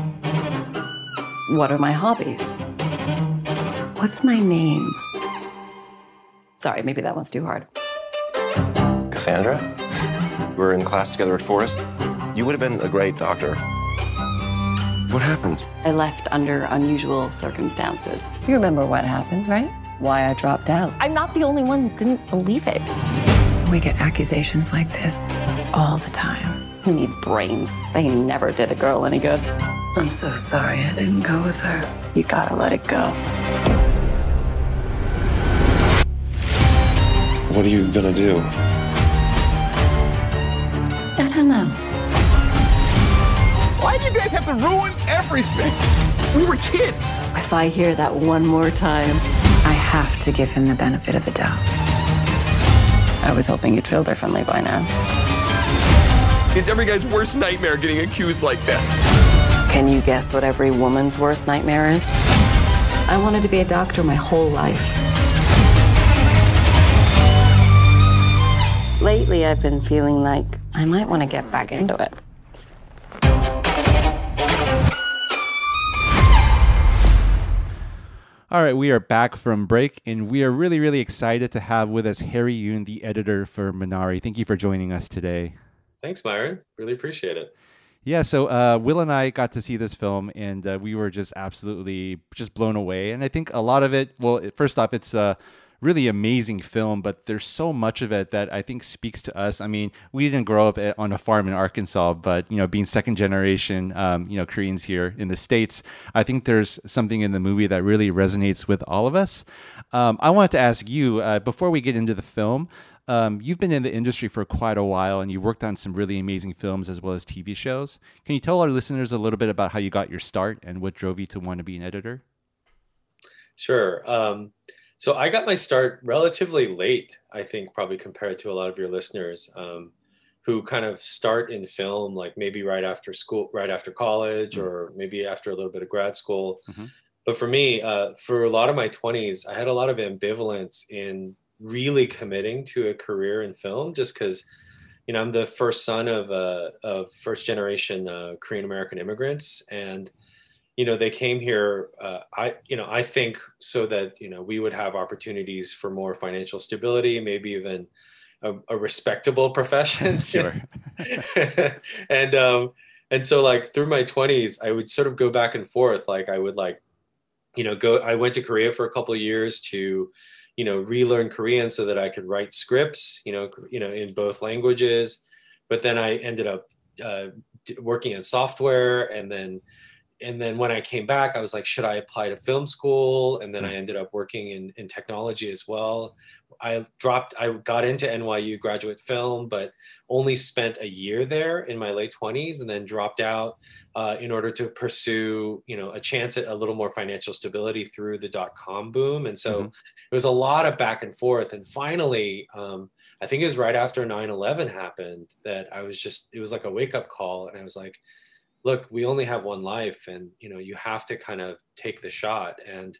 Speaker 11: What are my hobbies? What's my name? Sorry, maybe that one's too hard.
Speaker 10: Cassandra? We were in class together at Forest. You would have been a great doctor. What happened?
Speaker 11: I left under unusual circumstances. You remember what happened, right? Why I dropped out. I'm not the only one who didn't believe it.
Speaker 13: We get accusations like this all the time.
Speaker 11: Who needs brains? They never did a girl any good.
Speaker 13: I'm so sorry I didn't go with her.
Speaker 11: You gotta let it go.
Speaker 10: What are you gonna do?
Speaker 11: I don't know.
Speaker 12: Why do you guys have to ruin everything? We were kids.
Speaker 11: If I hear that one more time,
Speaker 13: I have to give him the benefit of the doubt.
Speaker 11: I was hoping you'd feel differently by now.
Speaker 14: It's every guy's worst nightmare getting accused like that.
Speaker 11: Can you guess what every woman's worst nightmare is? I wanted to be a doctor my whole life. Lately, I've been feeling like I might want to get back into it.
Speaker 3: All right, we are back from break, and we are really, really excited to have with us Harry Yoon, the editor for Minari. Thank you for joining us today.
Speaker 15: Thanks, Myron. Really appreciate it.
Speaker 3: Yeah, so uh, Will and I got to see this film, and uh, we were just absolutely just blown away. And I think a lot of it, well, first off, it's a really amazing film, but there's so much of it that I think speaks to us. I mean, we didn't grow up on a farm in Arkansas, but you know, being second generation, um, you know, Koreans here in the states, I think there's something in the movie that really resonates with all of us. Um, I wanted to ask you uh, before we get into the film. Um, you've been in the industry for quite a while and you worked on some really amazing films as well as TV shows. Can you tell our listeners a little bit about how you got your start and what drove you to want to be an editor?
Speaker 15: Sure. Um, so I got my start relatively late, I think, probably compared to a lot of your listeners um, who kind of start in film, like maybe right after school, right after college,
Speaker 3: Mm-hmm.
Speaker 15: or maybe after a little bit of grad school. But for me, uh, for a lot of my 20s, I had a lot of ambivalence in really committing to a career in film just because you know i'm the first son of uh, of first generation uh, korean american immigrants. And you know they came here uh, i you know i think so that you know we would have opportunities for more financial stability maybe even a, a respectable profession.
Speaker 3: Sure.
Speaker 15: and um and so like through my 20s i would sort of go back and forth. Like i would like you know go i went to korea for a couple of years to you know relearn korean so that i could write scripts you know you know in both languages. But then i ended up uh, working in software and then and then when i came back i was like should i apply to film school? And then i ended up working in, in technology as well. I dropped i got into nyu graduate film but only spent a year there in my late 20s and then dropped out uh, in order to pursue you know a chance at a little more financial stability through the dot-com boom. And so
Speaker 3: Mhm.
Speaker 15: it was a lot of back and forth. And finally um, i think it was right after 9-11 happened that i was just it was like a wake-up call. And i was like look we only have one life and you know you have to kind of take the shot. And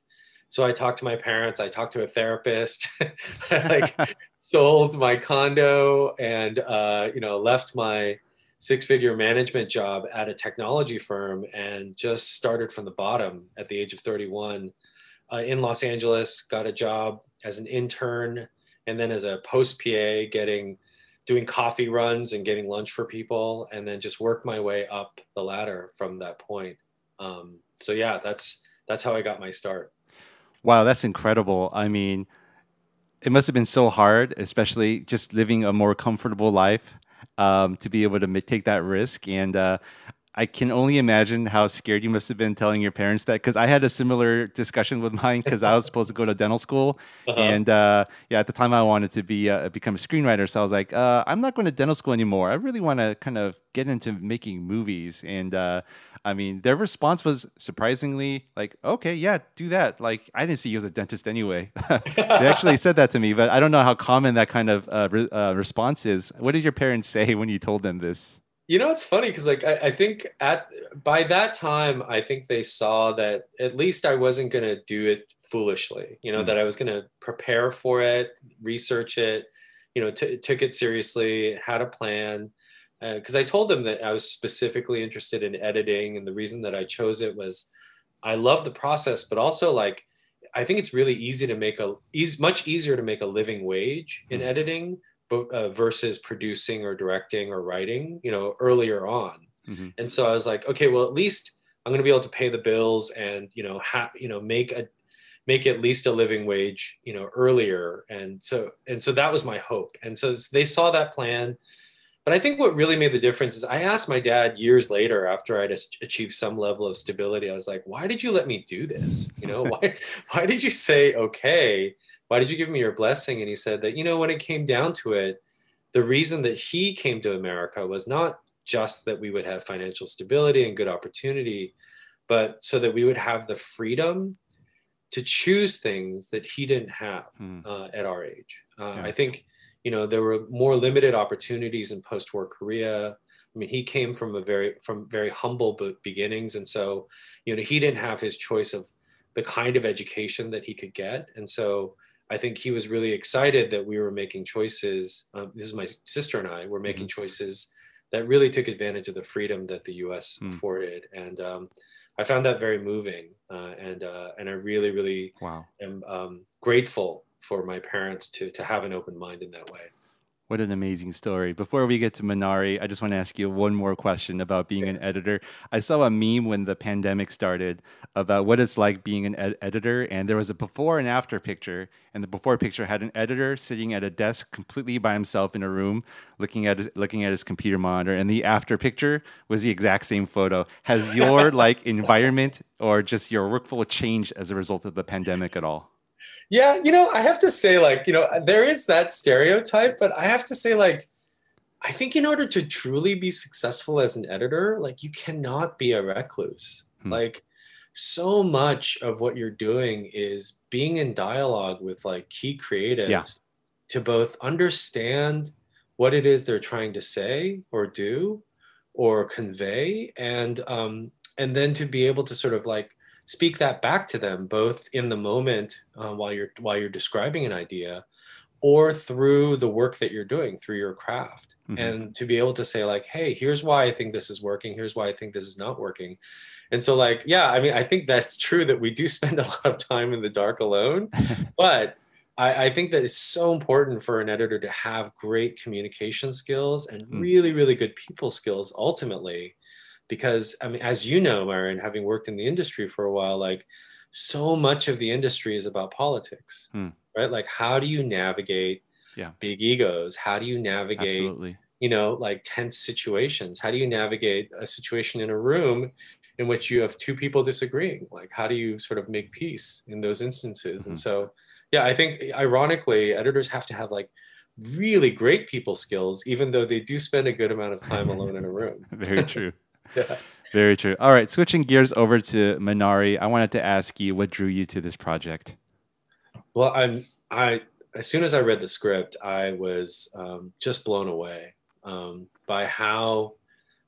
Speaker 15: so i talked to my parents i talked to a therapist I, like sold my condo and uh, you know left my six figure management job at a technology firm and just started from the bottom at the age of 31 uh, in los angeles got a job as an intern and then as a post pa getting doing coffee runs and getting lunch for people and then just work my way up the ladder from that point um, so yeah that's that's how i got my start
Speaker 3: Wow, that's incredible. I mean, it must have been so hard, especially just living a more comfortable life, um, to be able to take that risk. And uh, I can only imagine how scared you must have been telling your parents that. Because I had a similar discussion with mine because I was supposed to go to dental school,
Speaker 15: Uh-huh.
Speaker 3: and uh, yeah, at the time I wanted to be uh, become a screenwriter. So I was like, uh, I'm not going to dental school anymore. I really want to kind of get into making movies. And uh, I mean, their response was surprisingly like, okay, yeah, do that. Like, I didn't see you as a dentist anyway. they actually said that to me, but I don't know how common that kind of uh, re- uh, response is. What did your parents say when you told them this?
Speaker 15: You know, it's funny because like I, I think at by that time, I think they saw that at least I wasn't gonna do it foolishly. You know,
Speaker 3: Mm.
Speaker 15: that I was gonna prepare for it, research it. You know, t- took it seriously, had a plan. Because I told them that I was specifically interested in editing, and the reason that I chose it was I love the process, but also like I think it's really easy to make a much easier to make a living wage in editing but, uh, versus producing or directing or writing, you know, earlier on.
Speaker 3: Mhm.
Speaker 15: And so I was like, okay, well, at least I'm going to be able to pay the bills and, you know, ha- you know, make a, make at least a living wage, you know, earlier. And so, and so that was my hope. And so they saw that plan. But I think what really made the difference is I asked my dad years later after I'd achieved some level of stability. I was like, why did you let me do this? You know, why, why did you say, okay, why did you give me your blessing? And he said that, you know, when it came down to it, the reason that he came to America was not just that we would have financial stability and good opportunity, but so that we would have the freedom to choose things that he didn't have
Speaker 3: Hmm.
Speaker 15: uh, at our age. Uh,
Speaker 3: Yeah.
Speaker 15: I think, you know, there were more limited opportunities in post-war Korea. I mean, he came from a very from very humble beginnings, and so, you know, he didn't have his choice of the kind of education that he could get, and so I think he was really excited that we were making choices. Um, this is my sister and I were making choices that really took advantage of the freedom that the U.S.
Speaker 3: Mm.
Speaker 15: afforded, and um, I found that very moving. Uh, and uh, and I really, really
Speaker 3: Wow.
Speaker 15: am um, grateful for my parents to to have an open mind in that way.
Speaker 3: What an amazing story. Before we get to Minari, I just want to ask you one more question about being an editor. I saw a meme when the pandemic started about what it's like being an ed- editor, and there was a before and after picture. And the before picture had an editor sitting at a desk completely by himself in a room, looking at his, looking at his computer monitor. And the after picture was the exact same photo. Has your like environment or just your workflow changed as a result of the pandemic at all?
Speaker 15: Yeah, you know, I have to say, like, you know, there is that stereotype, but I have to say, like, I think in order to truly be successful as an editor, like, you cannot be a recluse.
Speaker 3: Hmm.
Speaker 15: Like, so much of what you're doing is being in dialogue with like key creatives
Speaker 3: Yeah.
Speaker 15: to both understand what it is they're trying to say or do or convey and um, and then to be able to sort of like speak that back to them both in the moment uh, while you're while you're describing an idea or through the work that you're doing through your craft
Speaker 3: Mhm.
Speaker 15: and to be able to say like hey here's why i think this is working here's why i think this is not working and so like yeah i mean i think that's true that we do spend a lot of time in the dark alone but I, I think that it's so important for an editor to have great communication skills and
Speaker 3: Mm.
Speaker 15: really really good people skills ultimately because i mean as you know Myron, having worked in the industry for a while like so much of the industry is about politics
Speaker 3: Hmm.
Speaker 15: right like how do you navigate
Speaker 3: Yeah.
Speaker 15: big egos how do you navigate
Speaker 3: Absolutely.
Speaker 15: you know like tense situations how do you navigate a situation in a room in which you have two people disagreeing like how do you sort of make peace in those instances and so yeah i think ironically editors have to have like really great people skills even though they do spend a good amount of time alone in a room
Speaker 3: Very true.
Speaker 15: Yeah.
Speaker 3: Very true. All right, switching gears over to Minari, I wanted to ask you what drew you to this project.
Speaker 15: Well, I'm I as soon as I read the script, I was um, just blown away um, by how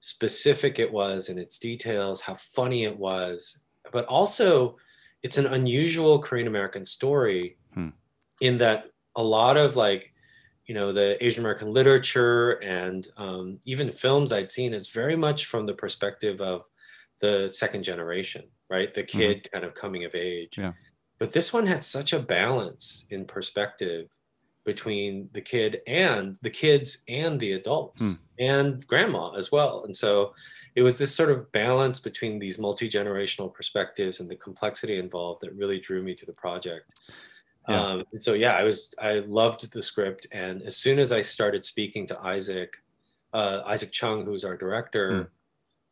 Speaker 15: specific it was in its details, how funny it was, but also it's an unusual Korean American story
Speaker 3: Hmm.
Speaker 15: in that a lot of like you know the Asian American literature and um, even films I'd seen is very much from the perspective of the second generation, right? The kid kind of coming of age.
Speaker 3: Yeah.
Speaker 15: But this one had such a balance in perspective between the kid and the kids and the adults
Speaker 3: Hmm.
Speaker 15: and grandma as well. And so it was this sort of balance between these multi generational perspectives and the complexity involved that really drew me to the project.
Speaker 3: Yeah.
Speaker 15: Um, and so, yeah, I was, I loved the script. And as soon as I started speaking to Isaac, uh, Isaac Chung, who's our director,
Speaker 3: Hmm.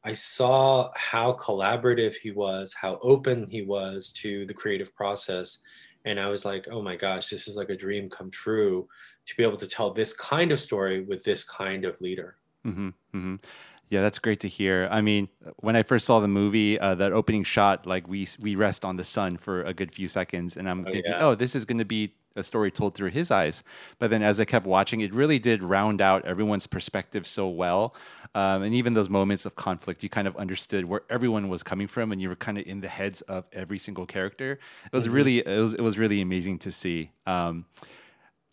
Speaker 15: I saw how collaborative he was, how open he was to the creative process. And I was like, oh my gosh, this is like a dream come true to be able to tell this kind of story with this kind of leader.
Speaker 3: hmm hmm Yeah, that's great to hear. I mean, when I first saw the movie, uh, that opening shot, like we we rest on the sun for a good few seconds, and I'm
Speaker 15: Oh,
Speaker 3: thinking,
Speaker 15: yeah.
Speaker 3: oh, this is going to be a story told through his eyes. But then, as I kept watching, it really did round out everyone's perspective so well, um, and even those moments of conflict, you kind of understood where everyone was coming from, and you were kind of in the heads of every single character. It was
Speaker 15: Mhm.
Speaker 3: really, it was, it was really amazing to see. Um,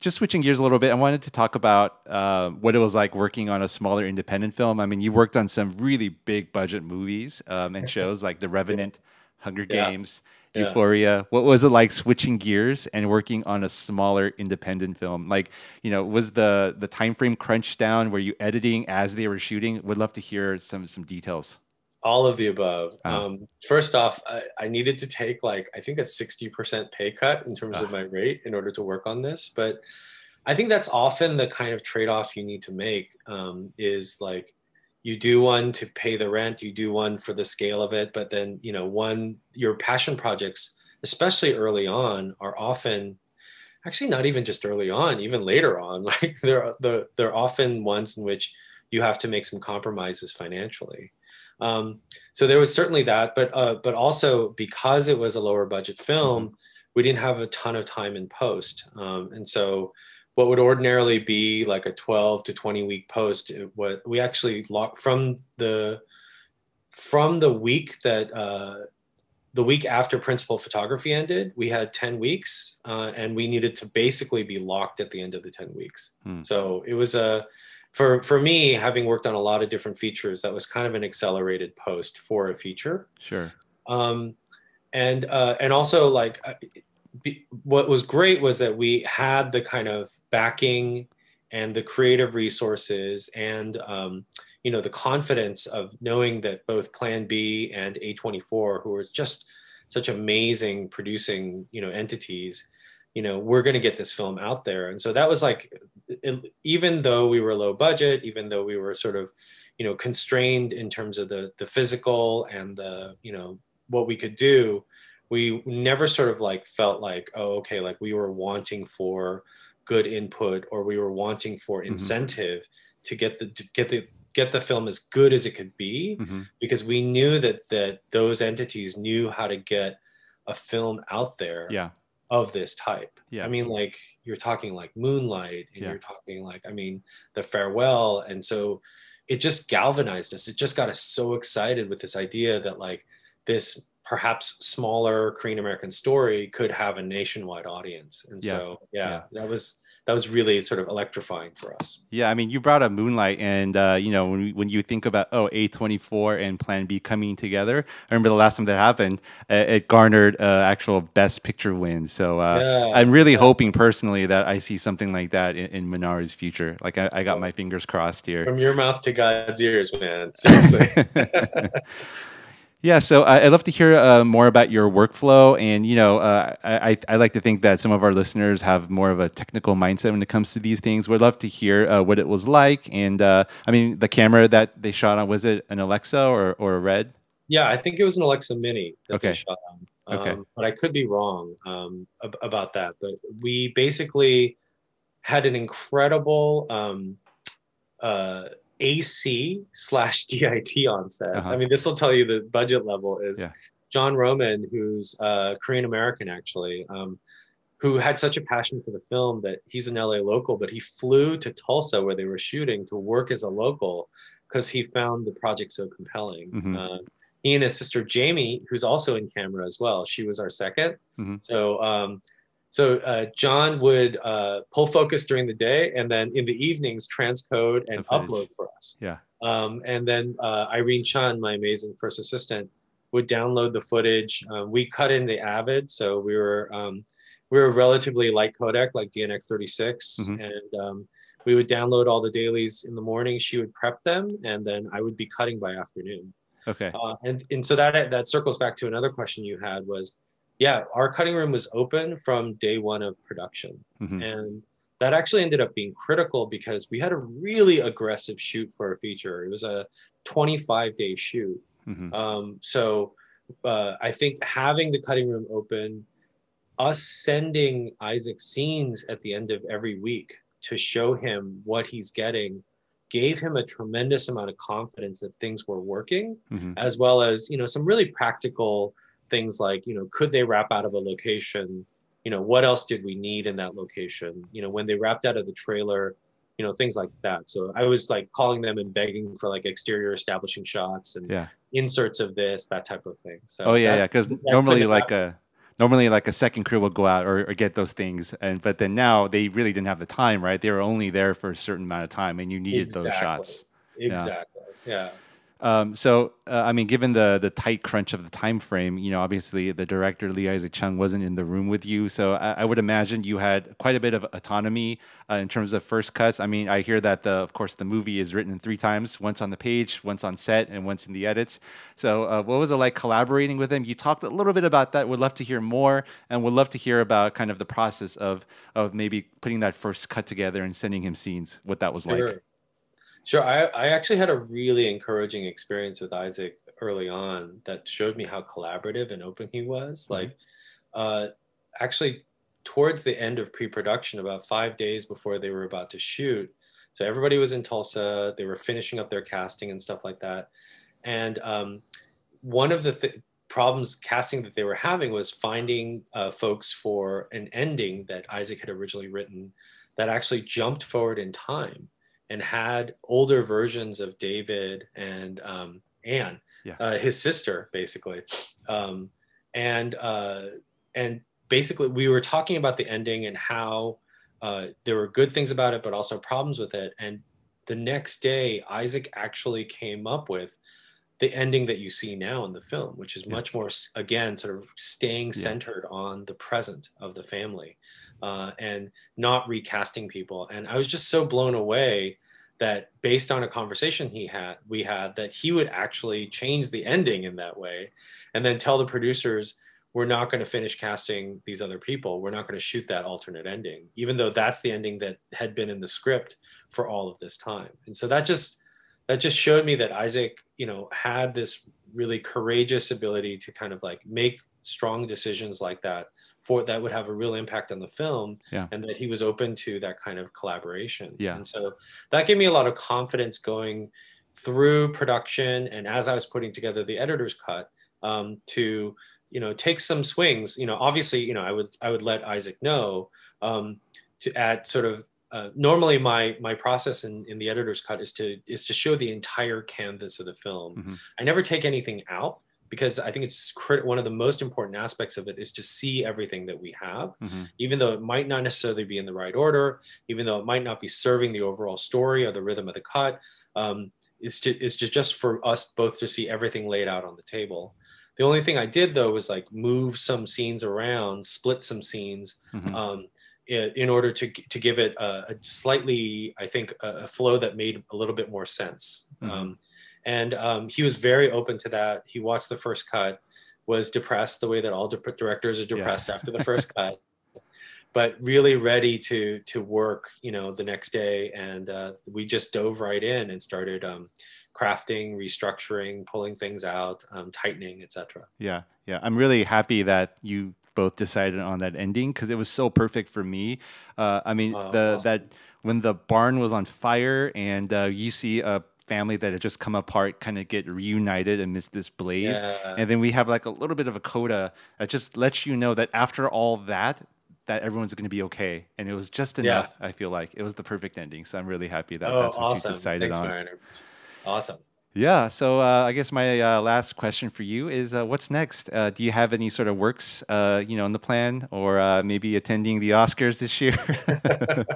Speaker 3: just switching gears a little bit, I wanted to talk about uh, what it was like working on a smaller independent film. I mean, you worked on some really big budget movies um, and shows like The Revenant, Hunger
Speaker 15: Yeah.
Speaker 3: Games,
Speaker 15: Yeah.
Speaker 3: Euphoria. What was it like switching gears and working on a smaller independent film? Like, you know, was the the time frame crunched down? Were you editing as they were shooting? Would love to hear some some details.
Speaker 15: All of the above.
Speaker 3: Ah.
Speaker 15: Um, first off, I, I needed to take like, I think a 60% pay cut in terms of
Speaker 3: Ah.
Speaker 15: my rate in order to work on this. But I think that's often the kind of trade off you need to make um, is like, you do one to pay the rent, you do one for the scale of it, but then, you know, one, your passion projects, especially early on, are often actually not even just early on, even later on. Like they're, the, they're often ones in which you have to make some compromises financially. Um, so there was certainly that, but uh, but also because it was a lower budget film, we didn't have a ton of time in post, um, and so what would ordinarily be like a 12 to 20 week post, it, what we actually locked from the from the week that uh, the week after principal photography ended, we had 10 weeks, uh, and we needed to basically be locked at the end of the 10 weeks.
Speaker 3: Hmm.
Speaker 15: So it was a for for me having worked on a lot of different features that was kind of an accelerated post for a feature
Speaker 3: Sure.
Speaker 15: um, and uh, and also like be, what was great was that we had the kind of backing and the creative resources and um, you know the confidence of knowing that both Plan B and A24, who are just such amazing producing you know entities, you know we're going to get this film out there, and so that was like it- even though we were low budget, even though we were sort of you know constrained in terms of the the physical and the you know what we could do we never sort of like felt like oh okay like we were wanting for good input or we were wanting for incentive to get the to get the get the film as good as it could be
Speaker 3: Mhm.
Speaker 15: because we knew that that those entities knew how to get a film out there
Speaker 3: Yeah.
Speaker 15: Of this type.
Speaker 3: Yeah.
Speaker 15: I mean, like you're talking like Moonlight, and
Speaker 3: Yeah.
Speaker 15: you're talking like I mean, The Farewell, and so it just galvanized us. It just got us so excited with this idea that like this perhaps smaller Korean American story could have a nationwide audience. And
Speaker 3: Yeah.
Speaker 15: so yeah, that was that was really sort of electrifying for us.
Speaker 3: Yeah, I mean, you brought up Moonlight, and uh, you know, when we, when you think about oh, A twenty four and Plan B coming together, I remember the last time that happened, uh, it garnered uh, actual Best Picture win. So uh,
Speaker 15: Yeah,
Speaker 3: I'm really hoping personally that I see something like that in, in Minari's future. Like I, I got my fingers crossed here.
Speaker 15: From your mouth to God's ears, man. Seriously.
Speaker 3: Yeah, so I'd love to hear uh, more about your workflow, and you know, uh, I I like to think that some of our listeners have more of a technical mindset when it comes to these things. We'd love to hear uh, what it was like, and uh, I mean, the camera that they shot on was it an Alexa or or a Red?
Speaker 15: Yeah, I think it was an Alexa Mini that
Speaker 3: Okay.
Speaker 15: they shot on.
Speaker 3: Okay.
Speaker 15: Um, but I could be wrong um, ab- about that. But we basically had an incredible um, uh, AC slash DIT on set.
Speaker 3: Uh-huh.
Speaker 15: I mean, this will tell you the budget level is
Speaker 3: Yeah.
Speaker 15: John Roman, who's uh, Korean American actually, um, who had such a passion for the film that he's an LA local, but he flew to Tulsa where they were shooting to work as a local because he found the project so compelling.
Speaker 3: Mhm.
Speaker 15: Uh, he and his sister Jamie, who's also in camera as well, she was our 2nd
Speaker 3: Mhm.
Speaker 15: So, um, so uh, John would uh, pull focus during the day, and then in the evenings transcode and upload for us.
Speaker 3: Yeah.
Speaker 15: Um, and then uh, Irene Chun, my amazing first assistant, would download the footage. Um, we cut in the Avid, so we were um, we were relatively light codec, like DNX36,
Speaker 3: Mhm.
Speaker 15: and um, we would download all the dailies in the morning. She would prep them, and then I would be cutting by afternoon.
Speaker 3: Okay.
Speaker 15: Uh, and and so that that circles back to another question you had was, yeah, our cutting room was open from day one of production,
Speaker 3: Mhm.
Speaker 15: and that actually ended up being critical because we had a really aggressive shoot for a feature. It was a 25 day shoot.
Speaker 3: Mhm.
Speaker 15: Um, so uh, I think having the cutting room open, us sending Isaac scenes at the end of every week to show him what he's getting gave him a tremendous amount of confidence that things were working
Speaker 3: Mhm.
Speaker 15: as well as you know some really practical things like you know could they wrap out of a location you know what else did we need in that location you know when they wrapped out of the trailer you know things like that so i was like calling them and begging for like exterior establishing shots and
Speaker 3: Yeah.
Speaker 15: inserts of this that type of thing so
Speaker 3: oh yeah,
Speaker 15: that-
Speaker 3: yeah. Because normally, like
Speaker 15: happen.
Speaker 3: Uh, a normally like a second crew would go out or, or get those things, and but then now they really didn't have the time, right? They were only there for a certain amount of time, and you needed those
Speaker 15: Exactly.
Speaker 3: shots. Yeah.
Speaker 15: exactly yeah
Speaker 3: Um, so, uh, I mean, given the the tight crunch of the time frame, you know, obviously the director Lee Isaac Chung wasn't in the room with you, so I, I would imagine you had quite a bit of autonomy uh, in terms of first cuts. I mean, I hear that the, of course, the movie is written three times: once on the page, once on set, and once in the edits. So, uh, what was it like collaborating with him? You talked a little bit about that. Would love to hear more, and would love to hear about kind of the process of of maybe putting that first cut together and sending him scenes. What that was like.
Speaker 15: Sure. I, I actually had a really encouraging experience with Isaac early on that showed me how collaborative and open he was. Like, uh, actually, towards the end of pre production, about five days before they were about to shoot, so everybody was in Tulsa, they were finishing up their casting and stuff like that. And um, one of the th- problems casting that they were having was finding uh, folks for an ending that Isaac had originally written that actually jumped forward in time and had older versions of David and um, Anne,
Speaker 3: Yeah.
Speaker 15: uh, his sister, basically. Um, and uh, and basically, we were talking about the ending and how uh, there were good things about it, but also problems with it. And the next day, Isaac actually came up with the ending that you see now in the film, which is much more, again, sort of staying centered on the present of the family uh, and not recasting people. And I was just so blown away that based on a conversation he had, we had, that he would actually change the ending in that way and then tell the producers, we're not going to finish casting these other people. We're not going to shoot that alternate ending, even though that's the ending that had been in the script for all of this time. And so that just that just showed me that Isaac, you know, had this really courageous ability to kind of like make strong decisions like that for that would have a real impact on the film
Speaker 3: Yeah.
Speaker 15: and that he was open to that kind of collaboration.
Speaker 3: Yeah.
Speaker 15: And so that gave me a lot of confidence going through production and as I was putting together the editor's cut um, to you know take some swings. You know, obviously, you know, I would I would let Isaac know um, to add sort of. Uh, normally, my my process in, in the editor's cut is to is to show the entire canvas of the film.
Speaker 3: Mm-hmm.
Speaker 15: I never take anything out because I think it's crit- one of the most important aspects of it is to see everything that we have,
Speaker 3: Mhm.
Speaker 15: even though it might not necessarily be in the right order, even though it might not be serving the overall story or the rhythm of the cut. Um, it's just, it's just just for us both to see everything laid out on the table. The only thing I did though was like move some scenes around, split some scenes,
Speaker 3: Mhm.
Speaker 15: um, in, in order to to give it a, a slightly, I think, a, a flow that made a little bit more sense.
Speaker 3: Mhm.
Speaker 15: Um, and um, he was very open to that. He watched the first cut, was depressed the way that all di- directors are depressed after the first cut, but really ready to to work. You know, the next day, and uh, we just dove right in and started um, crafting, restructuring, pulling things out, um, tightening, etc.
Speaker 3: Yeah, yeah. I'm really happy that you both decided on that ending because it was so perfect for me. Uh, I mean,
Speaker 15: Oh,
Speaker 3: the
Speaker 15: awesome.
Speaker 3: that when the barn was on fire and uh, you see a family that had just come apart kind of get reunited amidst this blaze,
Speaker 15: Yeah.
Speaker 3: and then we have like a little bit of a coda that just lets you know that after all that. That everyone's going to be okay, and it was just
Speaker 15: Yeah.
Speaker 3: enough. I feel like it was the perfect ending, so I'm really happy that
Speaker 15: oh,
Speaker 3: that's what
Speaker 15: awesome!
Speaker 3: you decided
Speaker 15: Thanks,
Speaker 3: on.
Speaker 15: Mariner. Awesome.
Speaker 3: Yeah. So uh, I guess my uh, last question for you is, uh, what's next? Uh, do you have any sort of works, uh, you know, in the plan, or uh, maybe attending the Oscars this year,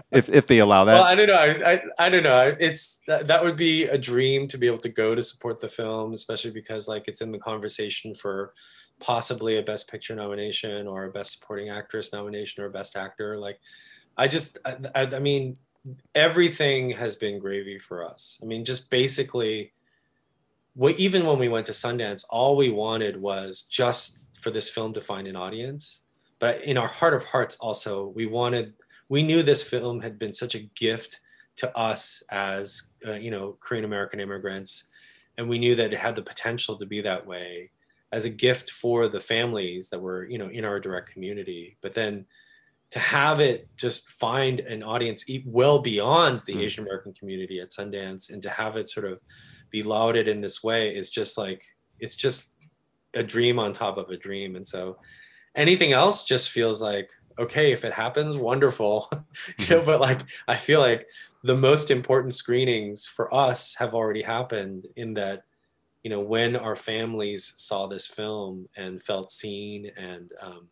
Speaker 3: if if they allow that?
Speaker 15: Well, I don't know. I, I, I don't know. It's that, that would be a dream to be able to go to support the film, especially because like it's in the conversation for possibly a Best Picture nomination or a Best Supporting Actress nomination or Best Actor. Like, I just, I, I, I mean, everything has been gravy for us. I mean, just basically, what even when we went to Sundance, all we wanted was just for this film to find an audience. But in our heart of hearts, also, we wanted, we knew this film had been such a gift to us as, uh, you know, Korean American immigrants. And we knew that it had the potential to be that way as a gift for the families that were, you know, in our direct community. But then to have it just find an audience well beyond the
Speaker 3: Mm.
Speaker 15: Asian American community at Sundance and to have it sort of be lauded in this way is just like it's just a dream on top of a dream. And so anything else just feels like okay if it happens wonderful. You know but like i feel like the most important screenings for us have already happened in that you know when our families saw this film and felt seen and um,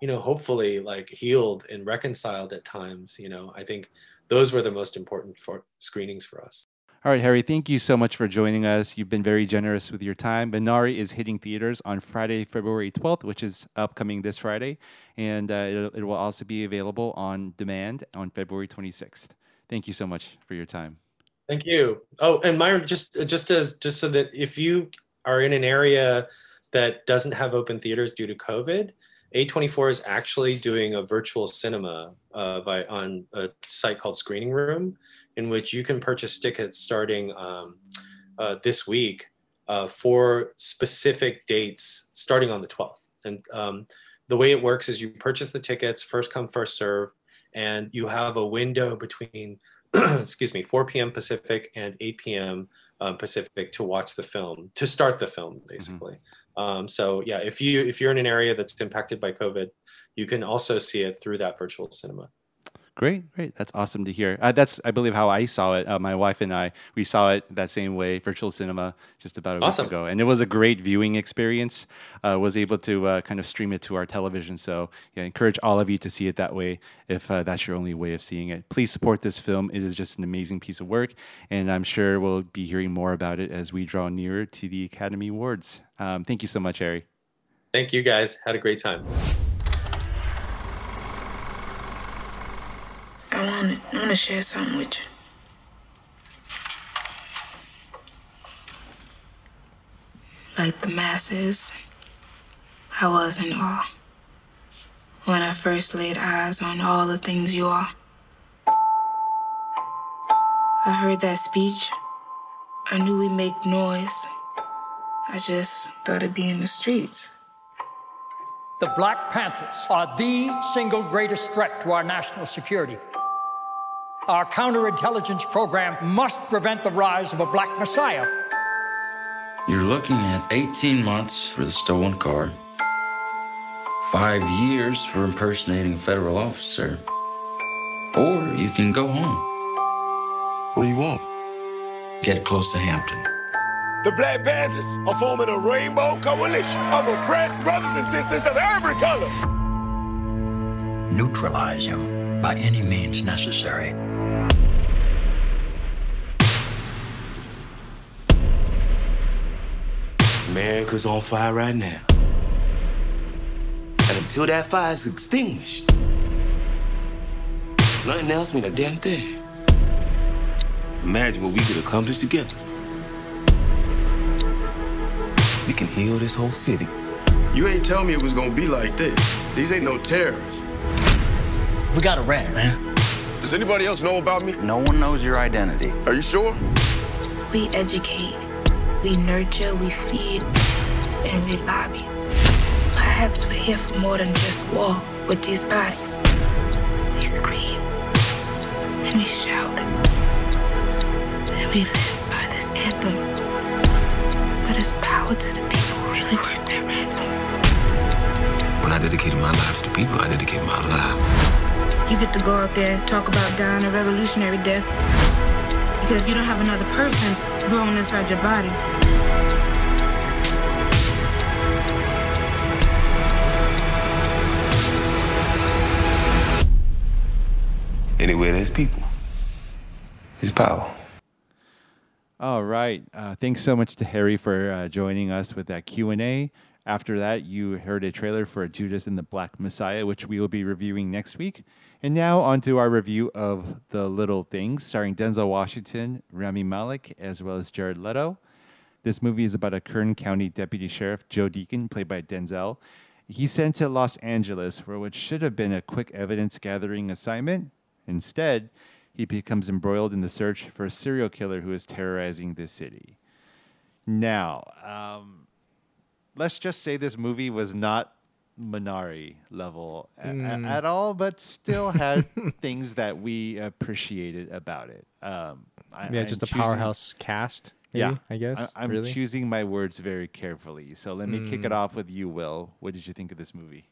Speaker 15: you know hopefully like healed and reconciled at times you know i think those were the most important for screenings for us
Speaker 3: All right, Harry, thank you so much for joining us. You've been very generous with your time. Minari is hitting theaters on Friday, February 12th, which is upcoming this Friday. And uh, it, it will also be available on demand on February 26th. Thank you so much for your time.
Speaker 15: Thank you. Oh, and Myron, just just as just so that if you are in an area that doesn't have open theaters due to COVID, A24 is actually doing a virtual cinema uh, by on a site called Screening Room, in which you can purchase tickets starting um, uh, this week uh, for specific dates starting on the 12th. And um, the way it works is you purchase the tickets, first come, first serve, and you have a window between excuse me, 4 p.m. Pacific and 8 p.m. Um, Pacific to watch the film, to start the film, basically. Um, so yeah, if you if you're in an area that's impacted by COVID, you can also see it through that virtual cinema.
Speaker 3: Great, great. That's awesome to hear. Uh, that's, I believe, how I saw it. Uh, my wife and I, we saw it that same way, virtual cinema, just about a
Speaker 15: Awesome.
Speaker 3: week ago, and it was a great viewing experience. Uh, was able to uh, kind of stream it to our television. So, yeah, encourage all of you to see it that way if uh, that's your only way of seeing it. Please support this film. It is just an amazing piece of work, and I'm sure we'll be hearing more about it as we draw nearer to the Academy Awards. Um, thank you so much, Harry.
Speaker 15: Thank you guys. Had a great time.
Speaker 16: I want I want to share something with you. Like the masses, I was in awe when I first laid eyes on all the things you are. I heard that speech. I knew we make noise. I just thought it'd be in the streets.
Speaker 17: The Black Panthers are the single greatest threat to our national security.
Speaker 18: Our counterintelligence program must prevent the rise of a black messiah.
Speaker 19: You're looking at 18 months for the stolen car, five years for impersonating a federal officer, or you can go home. What do you want? Get close to Hampton.
Speaker 20: The Black Panthers are forming a rainbow coalition of oppressed brothers and sisters of every color.
Speaker 21: Neutralize him by any means necessary.
Speaker 20: America's on fire right now. And until that fire is extinguished, nothing else means a damn thing. Imagine what we could accomplish together. We can heal this whole city.
Speaker 22: You ain't tell me it was gonna be like this. These ain't no terrorists.
Speaker 21: We got a rat, man.
Speaker 22: Does anybody else know about me?
Speaker 19: No one knows your identity.
Speaker 22: Are you sure?
Speaker 16: We educate, we nurture, we feed, and we lobby. Perhaps we're here for more than just war with these bodies. We scream, and we shout, and we live by this anthem. But it's power to the people really worth their ransom.
Speaker 20: When I dedicated my life to the people, I dedicated my life.
Speaker 16: You get to go out there, talk about dying a revolutionary death, because you don't have another person growing inside your body.
Speaker 20: Anywhere there's people, there's power.
Speaker 3: All right. Uh, thanks so much to Harry for uh, joining us with that Q and A. After that, you heard a trailer for Judas and the Black Messiah, which we will be reviewing next week. And now on to our review of The Little Things, starring Denzel Washington, Rami Malek, as well as Jared Leto. This movie is about a Kern County Deputy Sheriff, Joe Deacon, played by Denzel. He's sent to Los Angeles for what should have been a quick evidence gathering assignment. Instead, he becomes embroiled in the search for a serial killer who is terrorizing the city. Now, um, let's just say this movie was not Minari level a- a-
Speaker 4: Mm.
Speaker 3: at all, but still had things that we appreciated about it. Um, I,
Speaker 4: yeah,
Speaker 3: I'm
Speaker 4: just a
Speaker 3: choosing-
Speaker 4: powerhouse cast. Maybe,
Speaker 3: yeah,
Speaker 4: I guess.
Speaker 3: I, am
Speaker 4: really?
Speaker 3: choosing my words very carefully. So let me kick it
Speaker 4: Mm.
Speaker 3: off with you, Will. What did you think of this movie?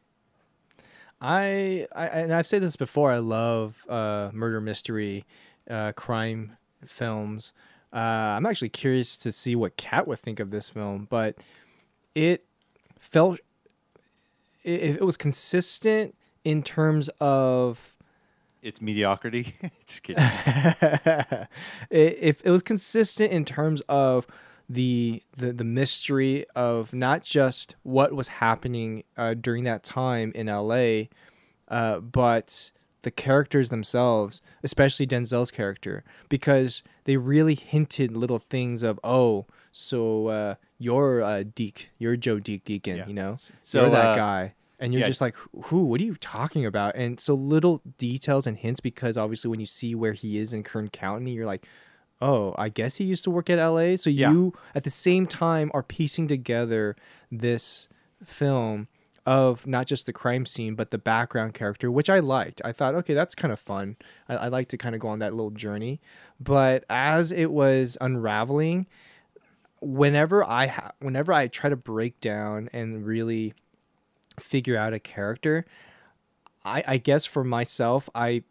Speaker 4: I, I and I've said this before. I love uh, murder mystery, uh, crime films. Uh, I'm actually curious to see what Kat would think of this film, but it felt it, it was consistent in terms of
Speaker 3: It's mediocrity. just kidding.
Speaker 4: it, if it was consistent in terms of the the the mystery of not just what was happening uh, during that time in LA, uh, but the characters themselves, especially Denzel's character, because they really hinted little things of oh, so uh, you're uh, Deke, you're Joe Deke Deacon, you know,
Speaker 3: So,
Speaker 4: you're that
Speaker 3: uh,
Speaker 4: guy, and you're
Speaker 3: yeah.
Speaker 4: just like, who? What are you talking about? And so little details and hints, because obviously when you see where he is in Kern County, you're like, oh, I guess he used to work at LA. So
Speaker 3: Yeah.
Speaker 4: you at the same time are piecing together this film of not just the crime scene but the background character which i liked i thought okay that's kind of fun i, I like to kind of go on that little journey but as it was unraveling whenever i ha- whenever i try to break down and really figure out a character i i guess for myself i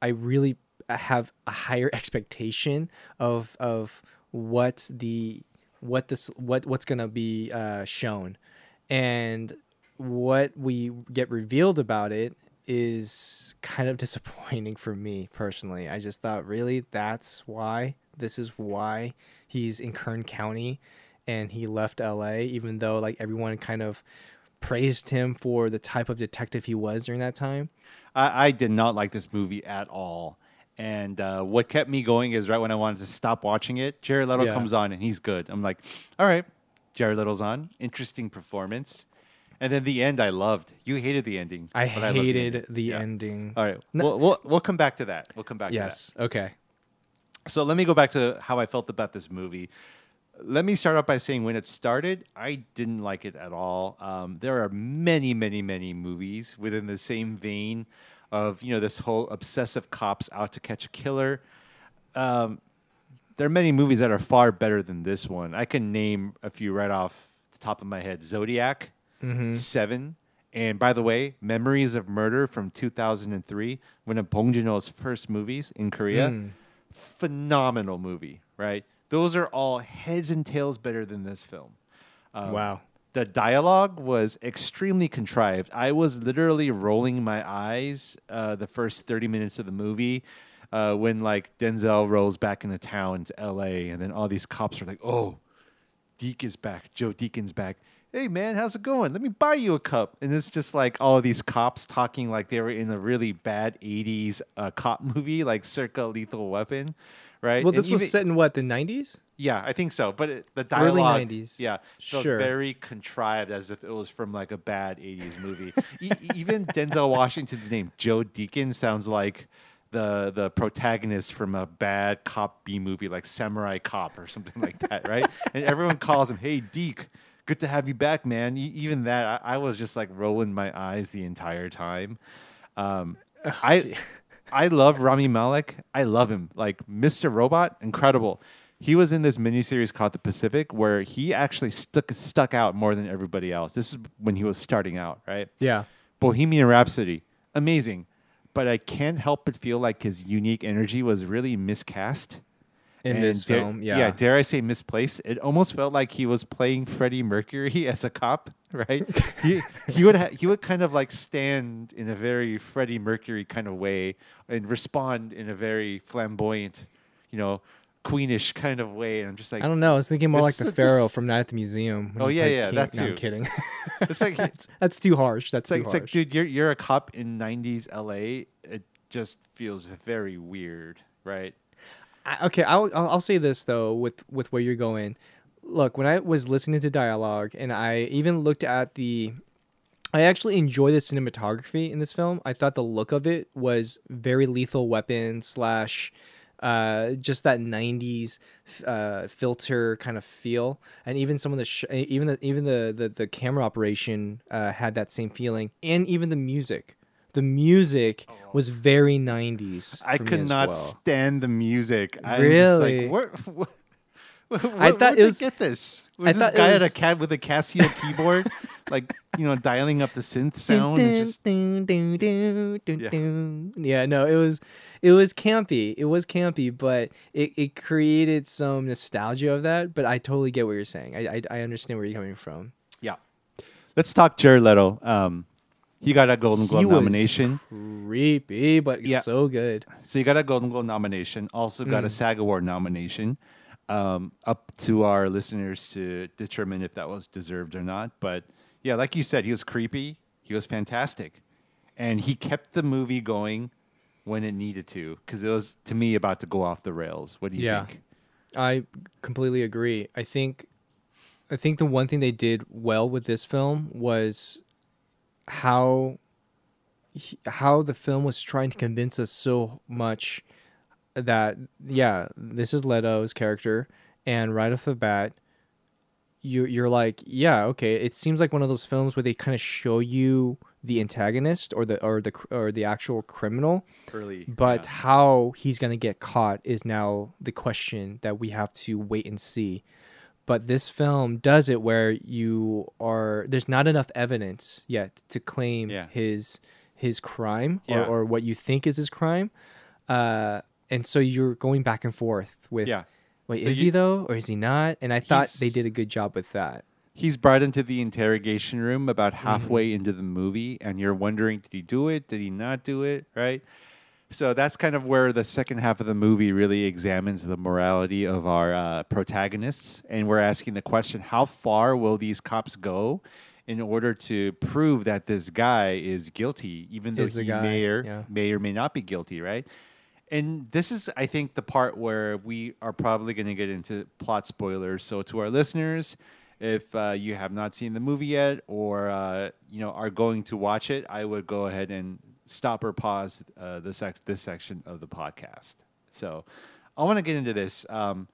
Speaker 4: i really have a higher expectation of of what the what this what what's gonna be uh, shown, and what we get revealed about it is kind of disappointing for me personally. I just thought, really, that's why? This is why he's in Kern County, and he left L.A. Even though like everyone kind of praised him for the type of detective he was during that time.
Speaker 3: I, I did not like this movie at all. And uh, what kept me going is right when I wanted to stop watching it, Jared Leto
Speaker 4: Yeah.
Speaker 3: comes on and he's good. I'm like, all right, Jared Leto's on. Interesting performance. And then the end, I loved. You hated the ending.
Speaker 4: I
Speaker 3: but loved
Speaker 4: hated
Speaker 3: ending.
Speaker 4: the
Speaker 3: Yeah.
Speaker 4: ending.
Speaker 3: All right,
Speaker 4: No-
Speaker 3: we'll, we'll we'll come back to that. We'll come back.
Speaker 4: Yes.
Speaker 3: To that. Yes.
Speaker 4: Okay.
Speaker 3: So let me go back to how I felt about this movie. Let me start off by saying when it started, I didn't like it at all. Um, there are many, many, many movies within the same vein of you know this whole obsessive cops out to catch a killer. Um, there are many movies that are far better than this one. I can name a few right off the top of my head: Zodiac,
Speaker 4: Mhm.
Speaker 3: Seven, and by the way, Memories of Murder from 2003, one of Bong Joon-ho's first movies in Korea.
Speaker 4: Mm.
Speaker 3: Phenomenal movie, right? Those are all heads and tails better than this film. Um,
Speaker 4: Wow.
Speaker 3: The dialogue was extremely contrived. I was literally rolling my eyes uh, the first 30 minutes of the movie uh, when like Denzel rolls back into town to LA and then all these cops are like, oh, Deke is back. Joe Deacon's back. Hey man, how's it going? Let me buy you a cup. And it's just like all of these cops talking like they were in a really bad 80s uh, cop movie, like circa Lethal Weapon, right?
Speaker 4: Well,
Speaker 3: And
Speaker 4: this was set in what the '90s?
Speaker 3: yeah, I think so. But it, the
Speaker 4: Early
Speaker 3: dialogue,
Speaker 4: 90s.
Speaker 3: yeah, felt
Speaker 4: Sure.
Speaker 3: very contrived, as if it was from like a bad '80s movie. e- even Denzel Washington's name, Joe Deacon, sounds like the the protagonist from a bad cop B movie, like Samurai Cop or something like that, right? and everyone calls him, "Hey, Deke." Good to have you back, man. Even that, I, I was just like rolling my eyes the entire time. Um, I I love Rami Malek. I love him. Like Mr. Robot, incredible. He was in this miniseries called The Pacific where he actually stuck stuck out more than everybody else. This is when he was starting out, right?
Speaker 4: Yeah.
Speaker 3: Bohemian Rhapsody, amazing. But I can't help but feel like his unique energy was really miscast.
Speaker 4: In
Speaker 3: And
Speaker 4: this
Speaker 3: dare-
Speaker 4: film, yeah.
Speaker 3: Yeah, dare I say misplaced? It almost felt like he was playing Freddie Mercury as a cop, right? he he would ha- he would kind of like stand in a very Freddie Mercury kind of way and respond in a very flamboyant, you know, queenish kind of way. And I'm just like,
Speaker 4: I don't know. I was thinking more like
Speaker 3: this-
Speaker 4: the
Speaker 3: this-
Speaker 4: Pharaoh from Night at the Museum.
Speaker 3: Oh yeah, yeah,
Speaker 4: King-
Speaker 3: that
Speaker 4: No, I'm kidding.
Speaker 3: It's like
Speaker 4: that's, that's too harsh. That's
Speaker 3: It's like,
Speaker 4: too
Speaker 3: it's
Speaker 4: harsh.
Speaker 3: like, dude, you're you're a cop in '90s LA. It just feels very weird, right?
Speaker 4: I, okay, I'll, I'll say this though with with where you're going. Look, when I was listening to dialogue, and I even looked at the, I actually enjoy the cinematography in this film. I thought the look of it was very Lethal Weapon slash, uh, just that '90s uh, filter kind of feel, and even some of the sh- even the even the the, the camera operation uh, had that same feeling, and even the music. The music was very '90s.
Speaker 3: I
Speaker 4: for me
Speaker 3: could
Speaker 4: as
Speaker 3: not
Speaker 4: well.
Speaker 3: stand the music. I'm
Speaker 4: Really?
Speaker 3: just like, where, where, where,
Speaker 4: I thought
Speaker 3: where'd
Speaker 4: it
Speaker 3: they
Speaker 4: was-
Speaker 3: get this?
Speaker 4: I
Speaker 3: Was this
Speaker 4: thought it
Speaker 3: guy at a cat with a Casio keyboard, like you know, dialing up the synth sound? and just,
Speaker 4: yeah. no, it was it was campy. It was campy, but it, it created some nostalgia of that. But I totally get what you're saying. I I, I understand where you're coming from.
Speaker 3: yeah. Let's talk Jared Leto. Um, he got a Golden Globe
Speaker 4: He
Speaker 3: nomination.
Speaker 4: Creepy, but
Speaker 3: Yeah.
Speaker 4: so good.
Speaker 3: So you got a Golden Globe nomination. Also got a
Speaker 4: Mm.
Speaker 3: SAG Award nomination. Um, up to our listeners to determine if that was deserved or not. But yeah, like you said, he was creepy. He was fantastic, and he kept the movie going when it needed to because it was to me about to go off the rails. What do you
Speaker 4: yeah,
Speaker 3: think?
Speaker 4: I completely agree. I think, I think the one thing they did well with this film was how how the film was trying to convince us so much that yeah, this is Leto's character, and right off the bat, you you're like, yeah, okay. It seems like one of those films where they kind of show you the antagonist or the or the or the actual criminal,
Speaker 3: Early,
Speaker 4: but how he's gonna get caught is now the question that we have to wait and see. But this film does it where you are there's not enough evidence yet to claim
Speaker 3: Yeah.
Speaker 4: his his crime
Speaker 3: Yeah.
Speaker 4: or, or what you think is his crime. Uh, and so you're going back and forth with
Speaker 3: Yeah.
Speaker 4: wait,
Speaker 3: So
Speaker 4: is
Speaker 3: you-
Speaker 4: he though or is he not? And I thought they did a good job with that.
Speaker 3: He's brought into the interrogation room about
Speaker 4: Mm-hmm.
Speaker 3: halfway into the movie, and you're wondering, did he do it? Did he not do it? Right? So that's kind of where the second half of the movie really examines the morality of our uh, protagonists. And we're asking the question how far will these cops go in order to prove that this guy is guilty, even though
Speaker 4: the
Speaker 3: he
Speaker 4: guy,
Speaker 3: may, or,
Speaker 4: yeah.
Speaker 3: may or may not be guilty, right? And this is, I think, the part where we are probably going to get into plot spoilers. So, to our listeners, if uh, you have not seen the movie yet, or uh, you know are going to watch it, I would go ahead and stop or pause uh, this this section of the podcast. So, I want to get into this. Um,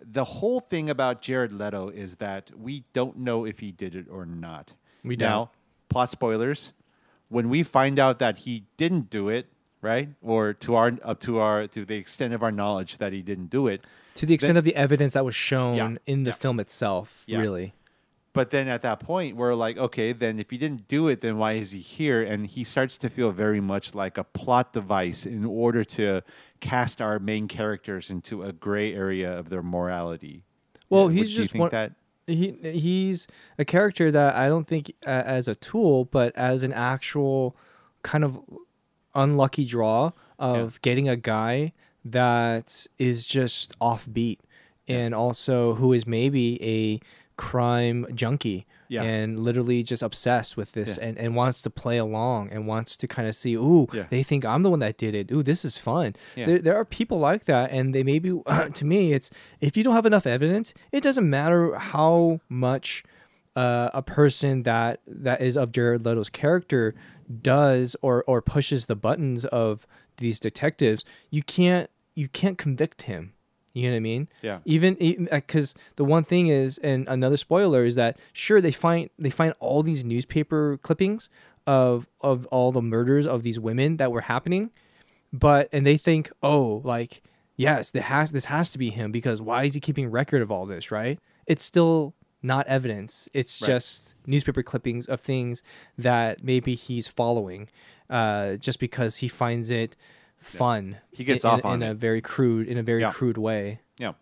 Speaker 3: the whole thing about Jared Leto is that we don't know if he did it or not.
Speaker 4: We
Speaker 3: now
Speaker 4: don't.
Speaker 3: plot spoilers. when we find out that he didn't do it, right, or to our up to our to the extent of our knowledge that he didn't do it,
Speaker 4: To the extent
Speaker 3: then-
Speaker 4: of the evidence that was shown
Speaker 3: Yeah,
Speaker 4: in the film itself,
Speaker 3: Yeah.
Speaker 4: really.
Speaker 3: But then at that point, we're like, okay, then if he didn't do it, then why is he here? And he starts to feel very much like a plot device in order to cast our main characters into a gray area of their morality.
Speaker 4: Well,
Speaker 3: Yeah,
Speaker 4: he's just
Speaker 3: think
Speaker 4: one,
Speaker 3: that.
Speaker 4: he he's a character that I don't think uh, as a tool, but as an actual kind of unlucky draw of getting a guy that is just offbeat and also who is maybe a crime junkie
Speaker 3: Yeah.
Speaker 4: and literally just obsessed with this
Speaker 3: Yeah.
Speaker 4: and, and wants to play along and wants to kind of see ooh
Speaker 3: Yeah.
Speaker 4: they think i'm the one that did it ooh this is fun there, there are people like that and they maybe to me it's if you don't have enough evidence it doesn't matter how much uh, a person that that is of Jared Leto's character does or or pushes the buttons of these detectives you can't you can't convict him you know what I mean?
Speaker 3: Yeah.
Speaker 4: Even because the one thing is, and another spoiler is that sure they find they find all these newspaper clippings of of all the murders of these women that were happening, but and they think, oh, like yes, this has this has to be him because why is he keeping record of all this? Right? It's still not evidence. It's
Speaker 3: Right.
Speaker 4: just newspaper clippings of things that maybe he's following, uh, just because he finds it fun.
Speaker 3: He gets
Speaker 4: in,
Speaker 3: off
Speaker 4: in,
Speaker 3: on
Speaker 4: in a very crude in a very
Speaker 3: Yeah.
Speaker 4: crude way.
Speaker 3: Yeah.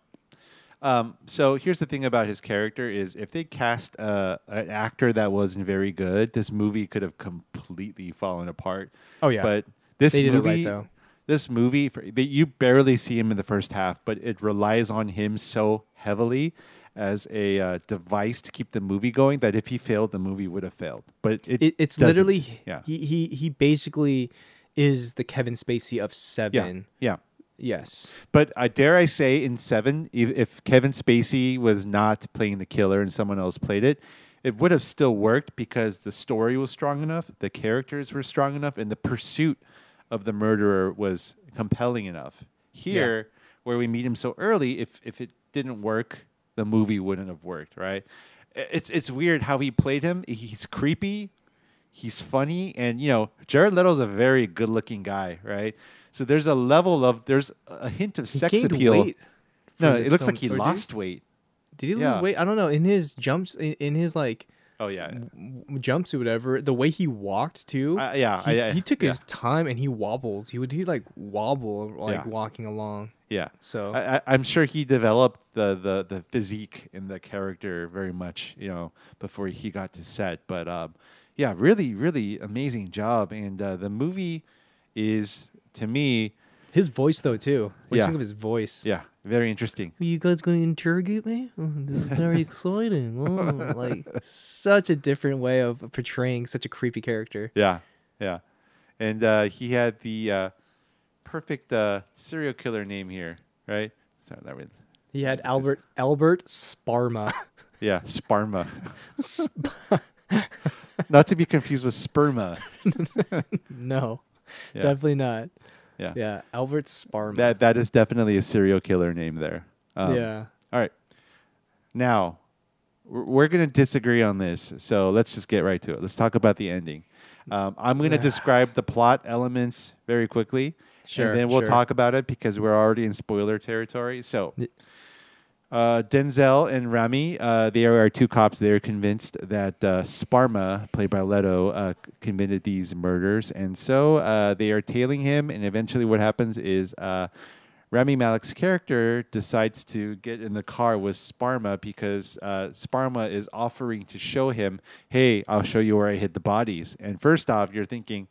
Speaker 3: Um, so here's the thing about his character is if they cast uh, an actor that wasn't very good, this movie could have completely fallen apart.
Speaker 4: Oh, yeah.
Speaker 3: But this
Speaker 4: They it right,
Speaker 3: movie,
Speaker 4: though.
Speaker 3: this movie, for, you barely see him in the first half, but it relies on him so heavily as a uh, device to keep the movie going that if he failed, the movie would have failed. But it,
Speaker 4: It, it's
Speaker 3: doesn't.
Speaker 4: literally
Speaker 3: yeah,
Speaker 4: he, he he basically is the Kevin Spacey of seven.
Speaker 3: yeah.
Speaker 4: Yes.
Speaker 3: But uh, dare I say, in Seven, if, if Kevin Spacey was not playing the killer and someone else played it, it would have still worked because the story was strong enough, the characters were strong enough, and the pursuit of the murderer was compelling enough. Here, where we meet him so early, if if it didn't work, the movie wouldn't have worked, right? It's it's weird how he played him. He's creepy, he's funny, and you know Jared Leto's a very good-looking guy, right? So there's a level of there's a hint of
Speaker 4: He
Speaker 3: sex appeal. no, it looks
Speaker 4: film,
Speaker 3: like he
Speaker 4: or did he?
Speaker 3: lost weight.
Speaker 4: Did he lose
Speaker 3: Yeah.
Speaker 4: weight? I don't know. In his jumps, in, in his like,
Speaker 3: Oh yeah,
Speaker 4: w- or whatever. The way he walked too.
Speaker 3: Uh, yeah,
Speaker 4: he,
Speaker 3: I- I-
Speaker 4: he took
Speaker 3: yeah.
Speaker 4: his time and he wobbled. He would he like wobble like
Speaker 3: Yeah.
Speaker 4: walking along.
Speaker 3: Yeah.
Speaker 4: So
Speaker 3: I, I, I'm sure he developed the, the, the physique in the character very much, you know, before he got to set. But um, yeah, really, really amazing job. And uh, the movie is, to me,
Speaker 4: his voice though too. What do you
Speaker 3: Yeah.
Speaker 4: think of his voice?
Speaker 3: yeah, very interesting.
Speaker 4: Are you guys going to interrogate me? Oh, this is very exciting. Oh, like such a different way of portraying such a creepy character.
Speaker 3: Yeah, yeah. And uh, he had the uh, perfect uh, serial killer name here, right? So that would,
Speaker 4: He had Albert Albert Sparma.
Speaker 3: yeah, Sparma. Not to be confused with sperma.
Speaker 4: no,
Speaker 3: Yeah.
Speaker 4: definitely not.
Speaker 3: Yeah.
Speaker 4: yeah, Albert Sparma.
Speaker 3: That that is definitely a serial killer name there. Um,
Speaker 4: Yeah.
Speaker 3: All right. Now, we're, we're going to disagree on this, so let's just get right to it. Let's talk about the ending. Um, I'm going to describe the plot elements very quickly,
Speaker 4: Sure,
Speaker 3: and then we'll
Speaker 4: sure.
Speaker 3: talk about it because we're already in spoiler territory. So. Uh, Denzel and Rami, uh, they are two cops. They are convinced that uh, Sparma, played by Leto, uh, committed these murders, and so uh, they are tailing him. And eventually, what happens is uh, Rami Malek's character decides to get in the car with Sparma because Sparma is offering to show him, "Hey, I'll show you where I hid the bodies." And first off, you're thinking,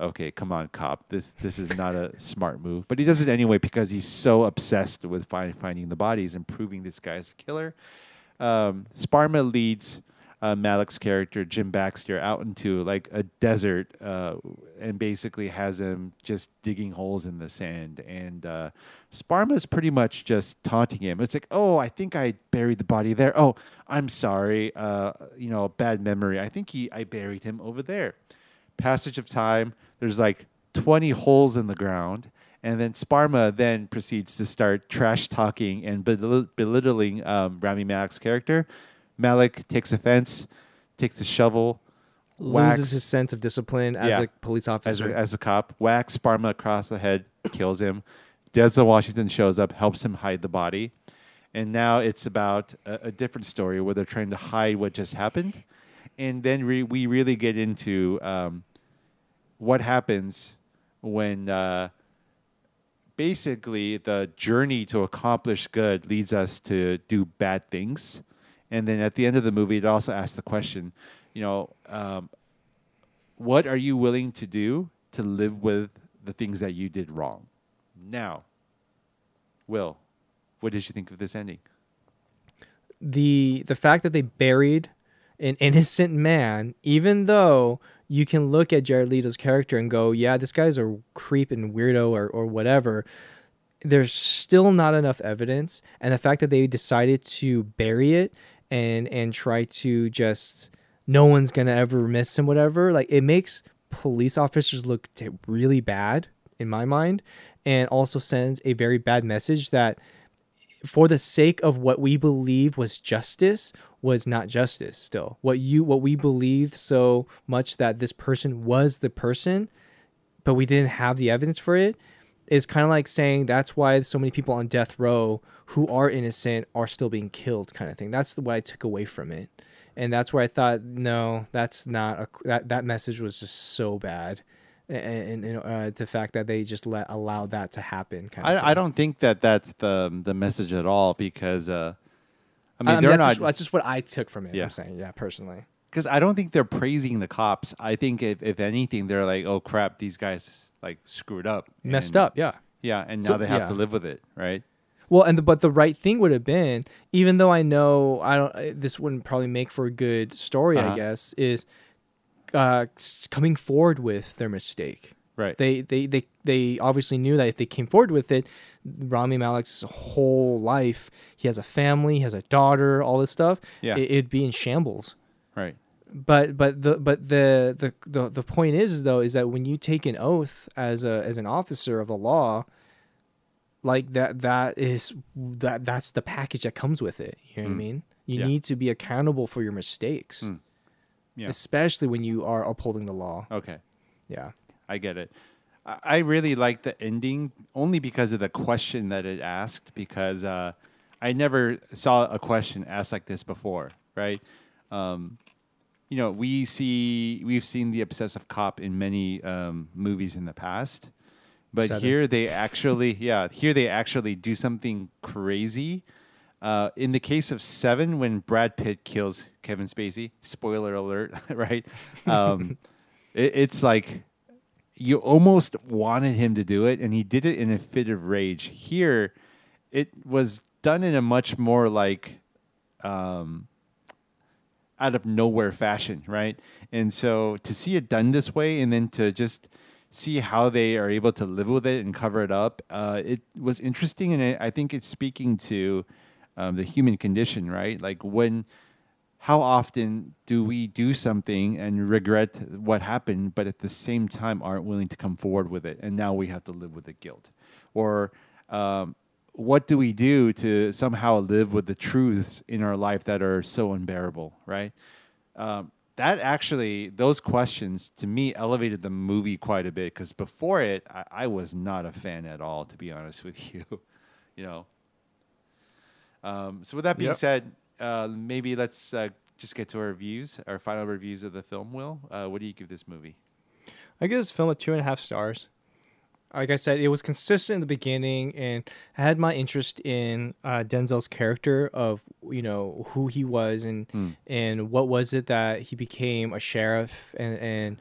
Speaker 3: okay, come on, cop. This this is not a smart move. But he does it anyway because he's so obsessed with find, finding the bodies and proving this guy is a killer. Um, Sparma leads uh, Malek's character Jim Baxter out into like a desert uh, and basically has him just digging holes in the sand. And uh, Sparma's pretty much just taunting him. It's like, oh, I think I buried the body there. Oh, I'm sorry. Uh, you know, bad memory. I think he I buried him over there passage of time, there's like 20 holes in the ground. And then Sparma then proceeds to start trash talking and belit- belittling um, Rami Malek's character. Malek takes offense, takes a shovel,
Speaker 4: loses his sense of discipline as
Speaker 3: Yeah.
Speaker 4: a police
Speaker 3: as
Speaker 4: officer.
Speaker 3: a, as a cop. Whacks Sparma across the head, kills him. Denzel Washington shows up, helps him hide the body, and now it's about a, a different story where they're trying to hide what just happened, and then re- we really get into um, what happens when uh, basically the journey to accomplish good leads us to do bad things, and then at the end of the movie, it also asks the question, you know. Um, what are you willing to do to live with the things that you did wrong? Now, Will, what did you think of this ending?
Speaker 4: the the fact that they buried an innocent man, even though you can look at Jared Leto's character and go, yeah, this guy's a creep and weirdo or, or whatever. There's still not enough evidence, and the fact that they decided to bury it and and try to just no one's gonna ever miss him, whatever. Like it makes police officers look really bad in my mind, and also sends a very bad message that for the sake of what we believed was justice was not justice still. What you what we believed so much that this person was the person but we didn't have the evidence for it is kind of like saying that's why so many people on death row who are innocent are still being killed kind of thing. That's what i took away from it. And that's where i thought no that's not a that, that message was just so bad and, and uh, the fact that they just let allowed that to happen kind of
Speaker 3: I, I don't think that that's the the message at all because uh, I mean
Speaker 4: Um,
Speaker 3: they're
Speaker 4: that's,
Speaker 3: not
Speaker 4: just, that's just what I took from it.
Speaker 3: Yeah.
Speaker 4: I'm saying, yeah, personally.
Speaker 3: because I don't think they're praising the cops. I think if, if anything, they're like, oh crap, these guys like screwed up,
Speaker 4: Messed
Speaker 3: and-
Speaker 4: up, yeah.
Speaker 3: yeah, and now
Speaker 4: So-
Speaker 3: they have
Speaker 4: yeah.
Speaker 3: to live with it, right?
Speaker 4: Well, and the, but the right thing would have been, even though I know I don't, this wouldn't probably make for a good story.
Speaker 3: Uh-huh.
Speaker 4: I guess is uh, coming forward with their mistake.
Speaker 3: Right.
Speaker 4: They they they they obviously knew that if they came forward with it, Rami Malek's whole life, he has a family, he has a daughter, all this stuff.
Speaker 3: Yeah.
Speaker 4: it, it'd be in shambles.
Speaker 3: Right.
Speaker 4: but but the but the, the the the point is though is that when you take an oath as a as an officer of the law like that that is that that's the package that comes with it you know what i
Speaker 3: Mm.
Speaker 4: mean you
Speaker 3: Yeah.
Speaker 4: need to be accountable for your mistakes
Speaker 3: Mm. Yeah.
Speaker 4: especially when you are upholding the law
Speaker 3: Okay.
Speaker 4: yeah
Speaker 3: I get it. I really like the ending only because of the question that it asked. Because uh, I never saw a question asked like this before, right? Um, you know, we see we've seen the obsessive cop in many um, movies in the past, but
Speaker 4: Seven.
Speaker 3: here they actually, yeah, here they actually do something crazy. Uh, in the case of Seven, when Brad Pitt kills Kevin Spacey, spoiler alert, right? Um, it, it's like you almost wanted him to do it, and he did it in a fit of rage. Here, it was done in a much more like um, out of nowhere fashion, right? And so to see it done this way, and then to just see how they are able to live with it and cover it up, uh, it was interesting, and I, I think it's speaking to um, the human condition, right? Like when how often do we do something and regret what happened, but at the same time aren't willing to come forward with it, and now we have to live with the guilt? Or um, what do we do to somehow live with the truths in our life that are so unbearable, right? Um, that actually, those questions to me elevated the movie quite a bit because before it, I, I was not a fan at all, to be honest with you. you know. Um, so with that being
Speaker 4: Yep.
Speaker 3: said, uh, maybe let's uh, just get to our reviews, our final reviews of the film. Will, uh, what do you give this movie?
Speaker 4: I give this film a two and a half stars. Like I said, it was consistent in the beginning, and I had my interest in uh, Denzel's character of you know who he was and
Speaker 3: Hmm.
Speaker 4: and what was it that he became a sheriff and and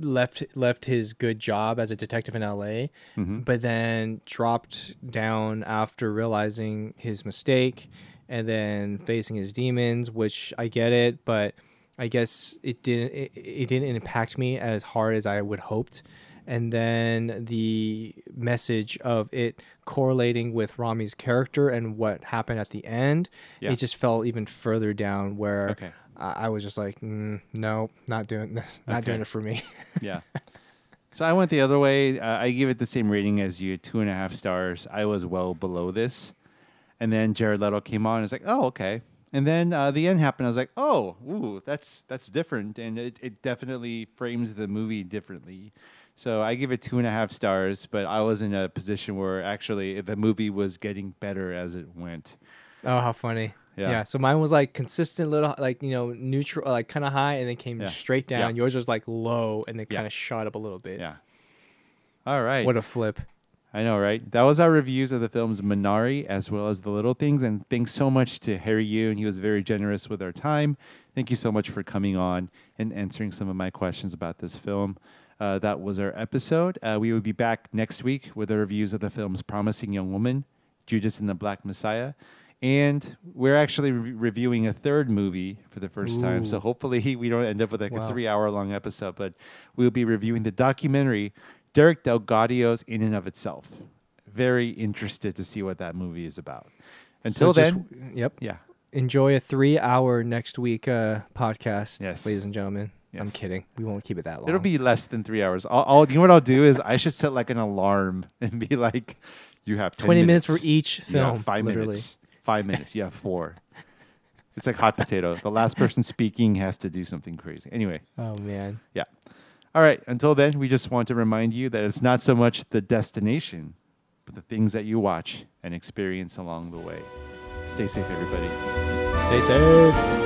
Speaker 4: left left his good job as a detective in L.A.
Speaker 3: Mhm.
Speaker 4: but then dropped down after realizing his mistake and then facing his demons, which I get it, but I guess it didn't it, it didn't impact me as hard as I would hoped. And then the message of it correlating with Rami's character and what happened at the end,
Speaker 3: Yeah.
Speaker 4: it just fell even further down where
Speaker 3: Okay.
Speaker 4: I, I was just like, mm, no, not doing this, not doing it for me.
Speaker 3: yeah. So I went the other way. Uh, I give it the same rating as you, two and a half stars. I was well below this, and then Jared Leto came on. and It's like, oh, okay. And then uh, the end happened. I was like, oh, ooh, that's that's different, and it, it definitely frames the movie differently. So I give it two and a half stars, but I was in a position where actually the movie was getting better as it went.
Speaker 4: Oh, how funny.
Speaker 3: Yeah.
Speaker 4: Yeah. So mine was like consistent little, like, you know, neutral, like kind of high and then came
Speaker 3: Yeah.
Speaker 4: straight down. Yours was like low and then
Speaker 3: Yeah.
Speaker 4: kind of shot up a little bit.
Speaker 3: Yeah. All right.
Speaker 4: What a flip.
Speaker 3: I know, right? That was our reviews of the films Minari as well as The Little Things. And thanks so much to Harry Yoon. He was very generous with our time. Thank you so much for coming on and answering some of my questions about this film. Uh, that was our episode. Uh, we will be back next week with the reviews of the films Promising Young Woman, Judas and the Black Messiah. And we're actually re- reviewing a third movie for the first time. So hopefully we don't end up with like
Speaker 4: Wow.
Speaker 3: a three hour long episode, but we'll be reviewing the documentary Derek DelGaudio's In and of Itself. Very interested to see what that movie is about. Until
Speaker 4: So just-
Speaker 3: then,
Speaker 4: yep.
Speaker 3: yeah.
Speaker 4: Enjoy a three hour next week uh, podcast,
Speaker 3: Yes.
Speaker 4: ladies and gentlemen. I'm kidding. We won't keep it that long.
Speaker 3: It'll be less than three hours. I'll, I'll, you know what I'll do is I should set like an alarm and be like, you have 10
Speaker 4: 20 minutes for each film,
Speaker 3: five
Speaker 4: literally.
Speaker 3: minutes. Five minutes. You have four. It's like hot potato. The last person speaking has to do something crazy. Anyway.
Speaker 4: Oh, man.
Speaker 3: Yeah. All right. Until then, we just want to remind you that it's not so much the destination, but the things that you watch and experience along the way. Stay safe, everybody.
Speaker 4: Stay safe.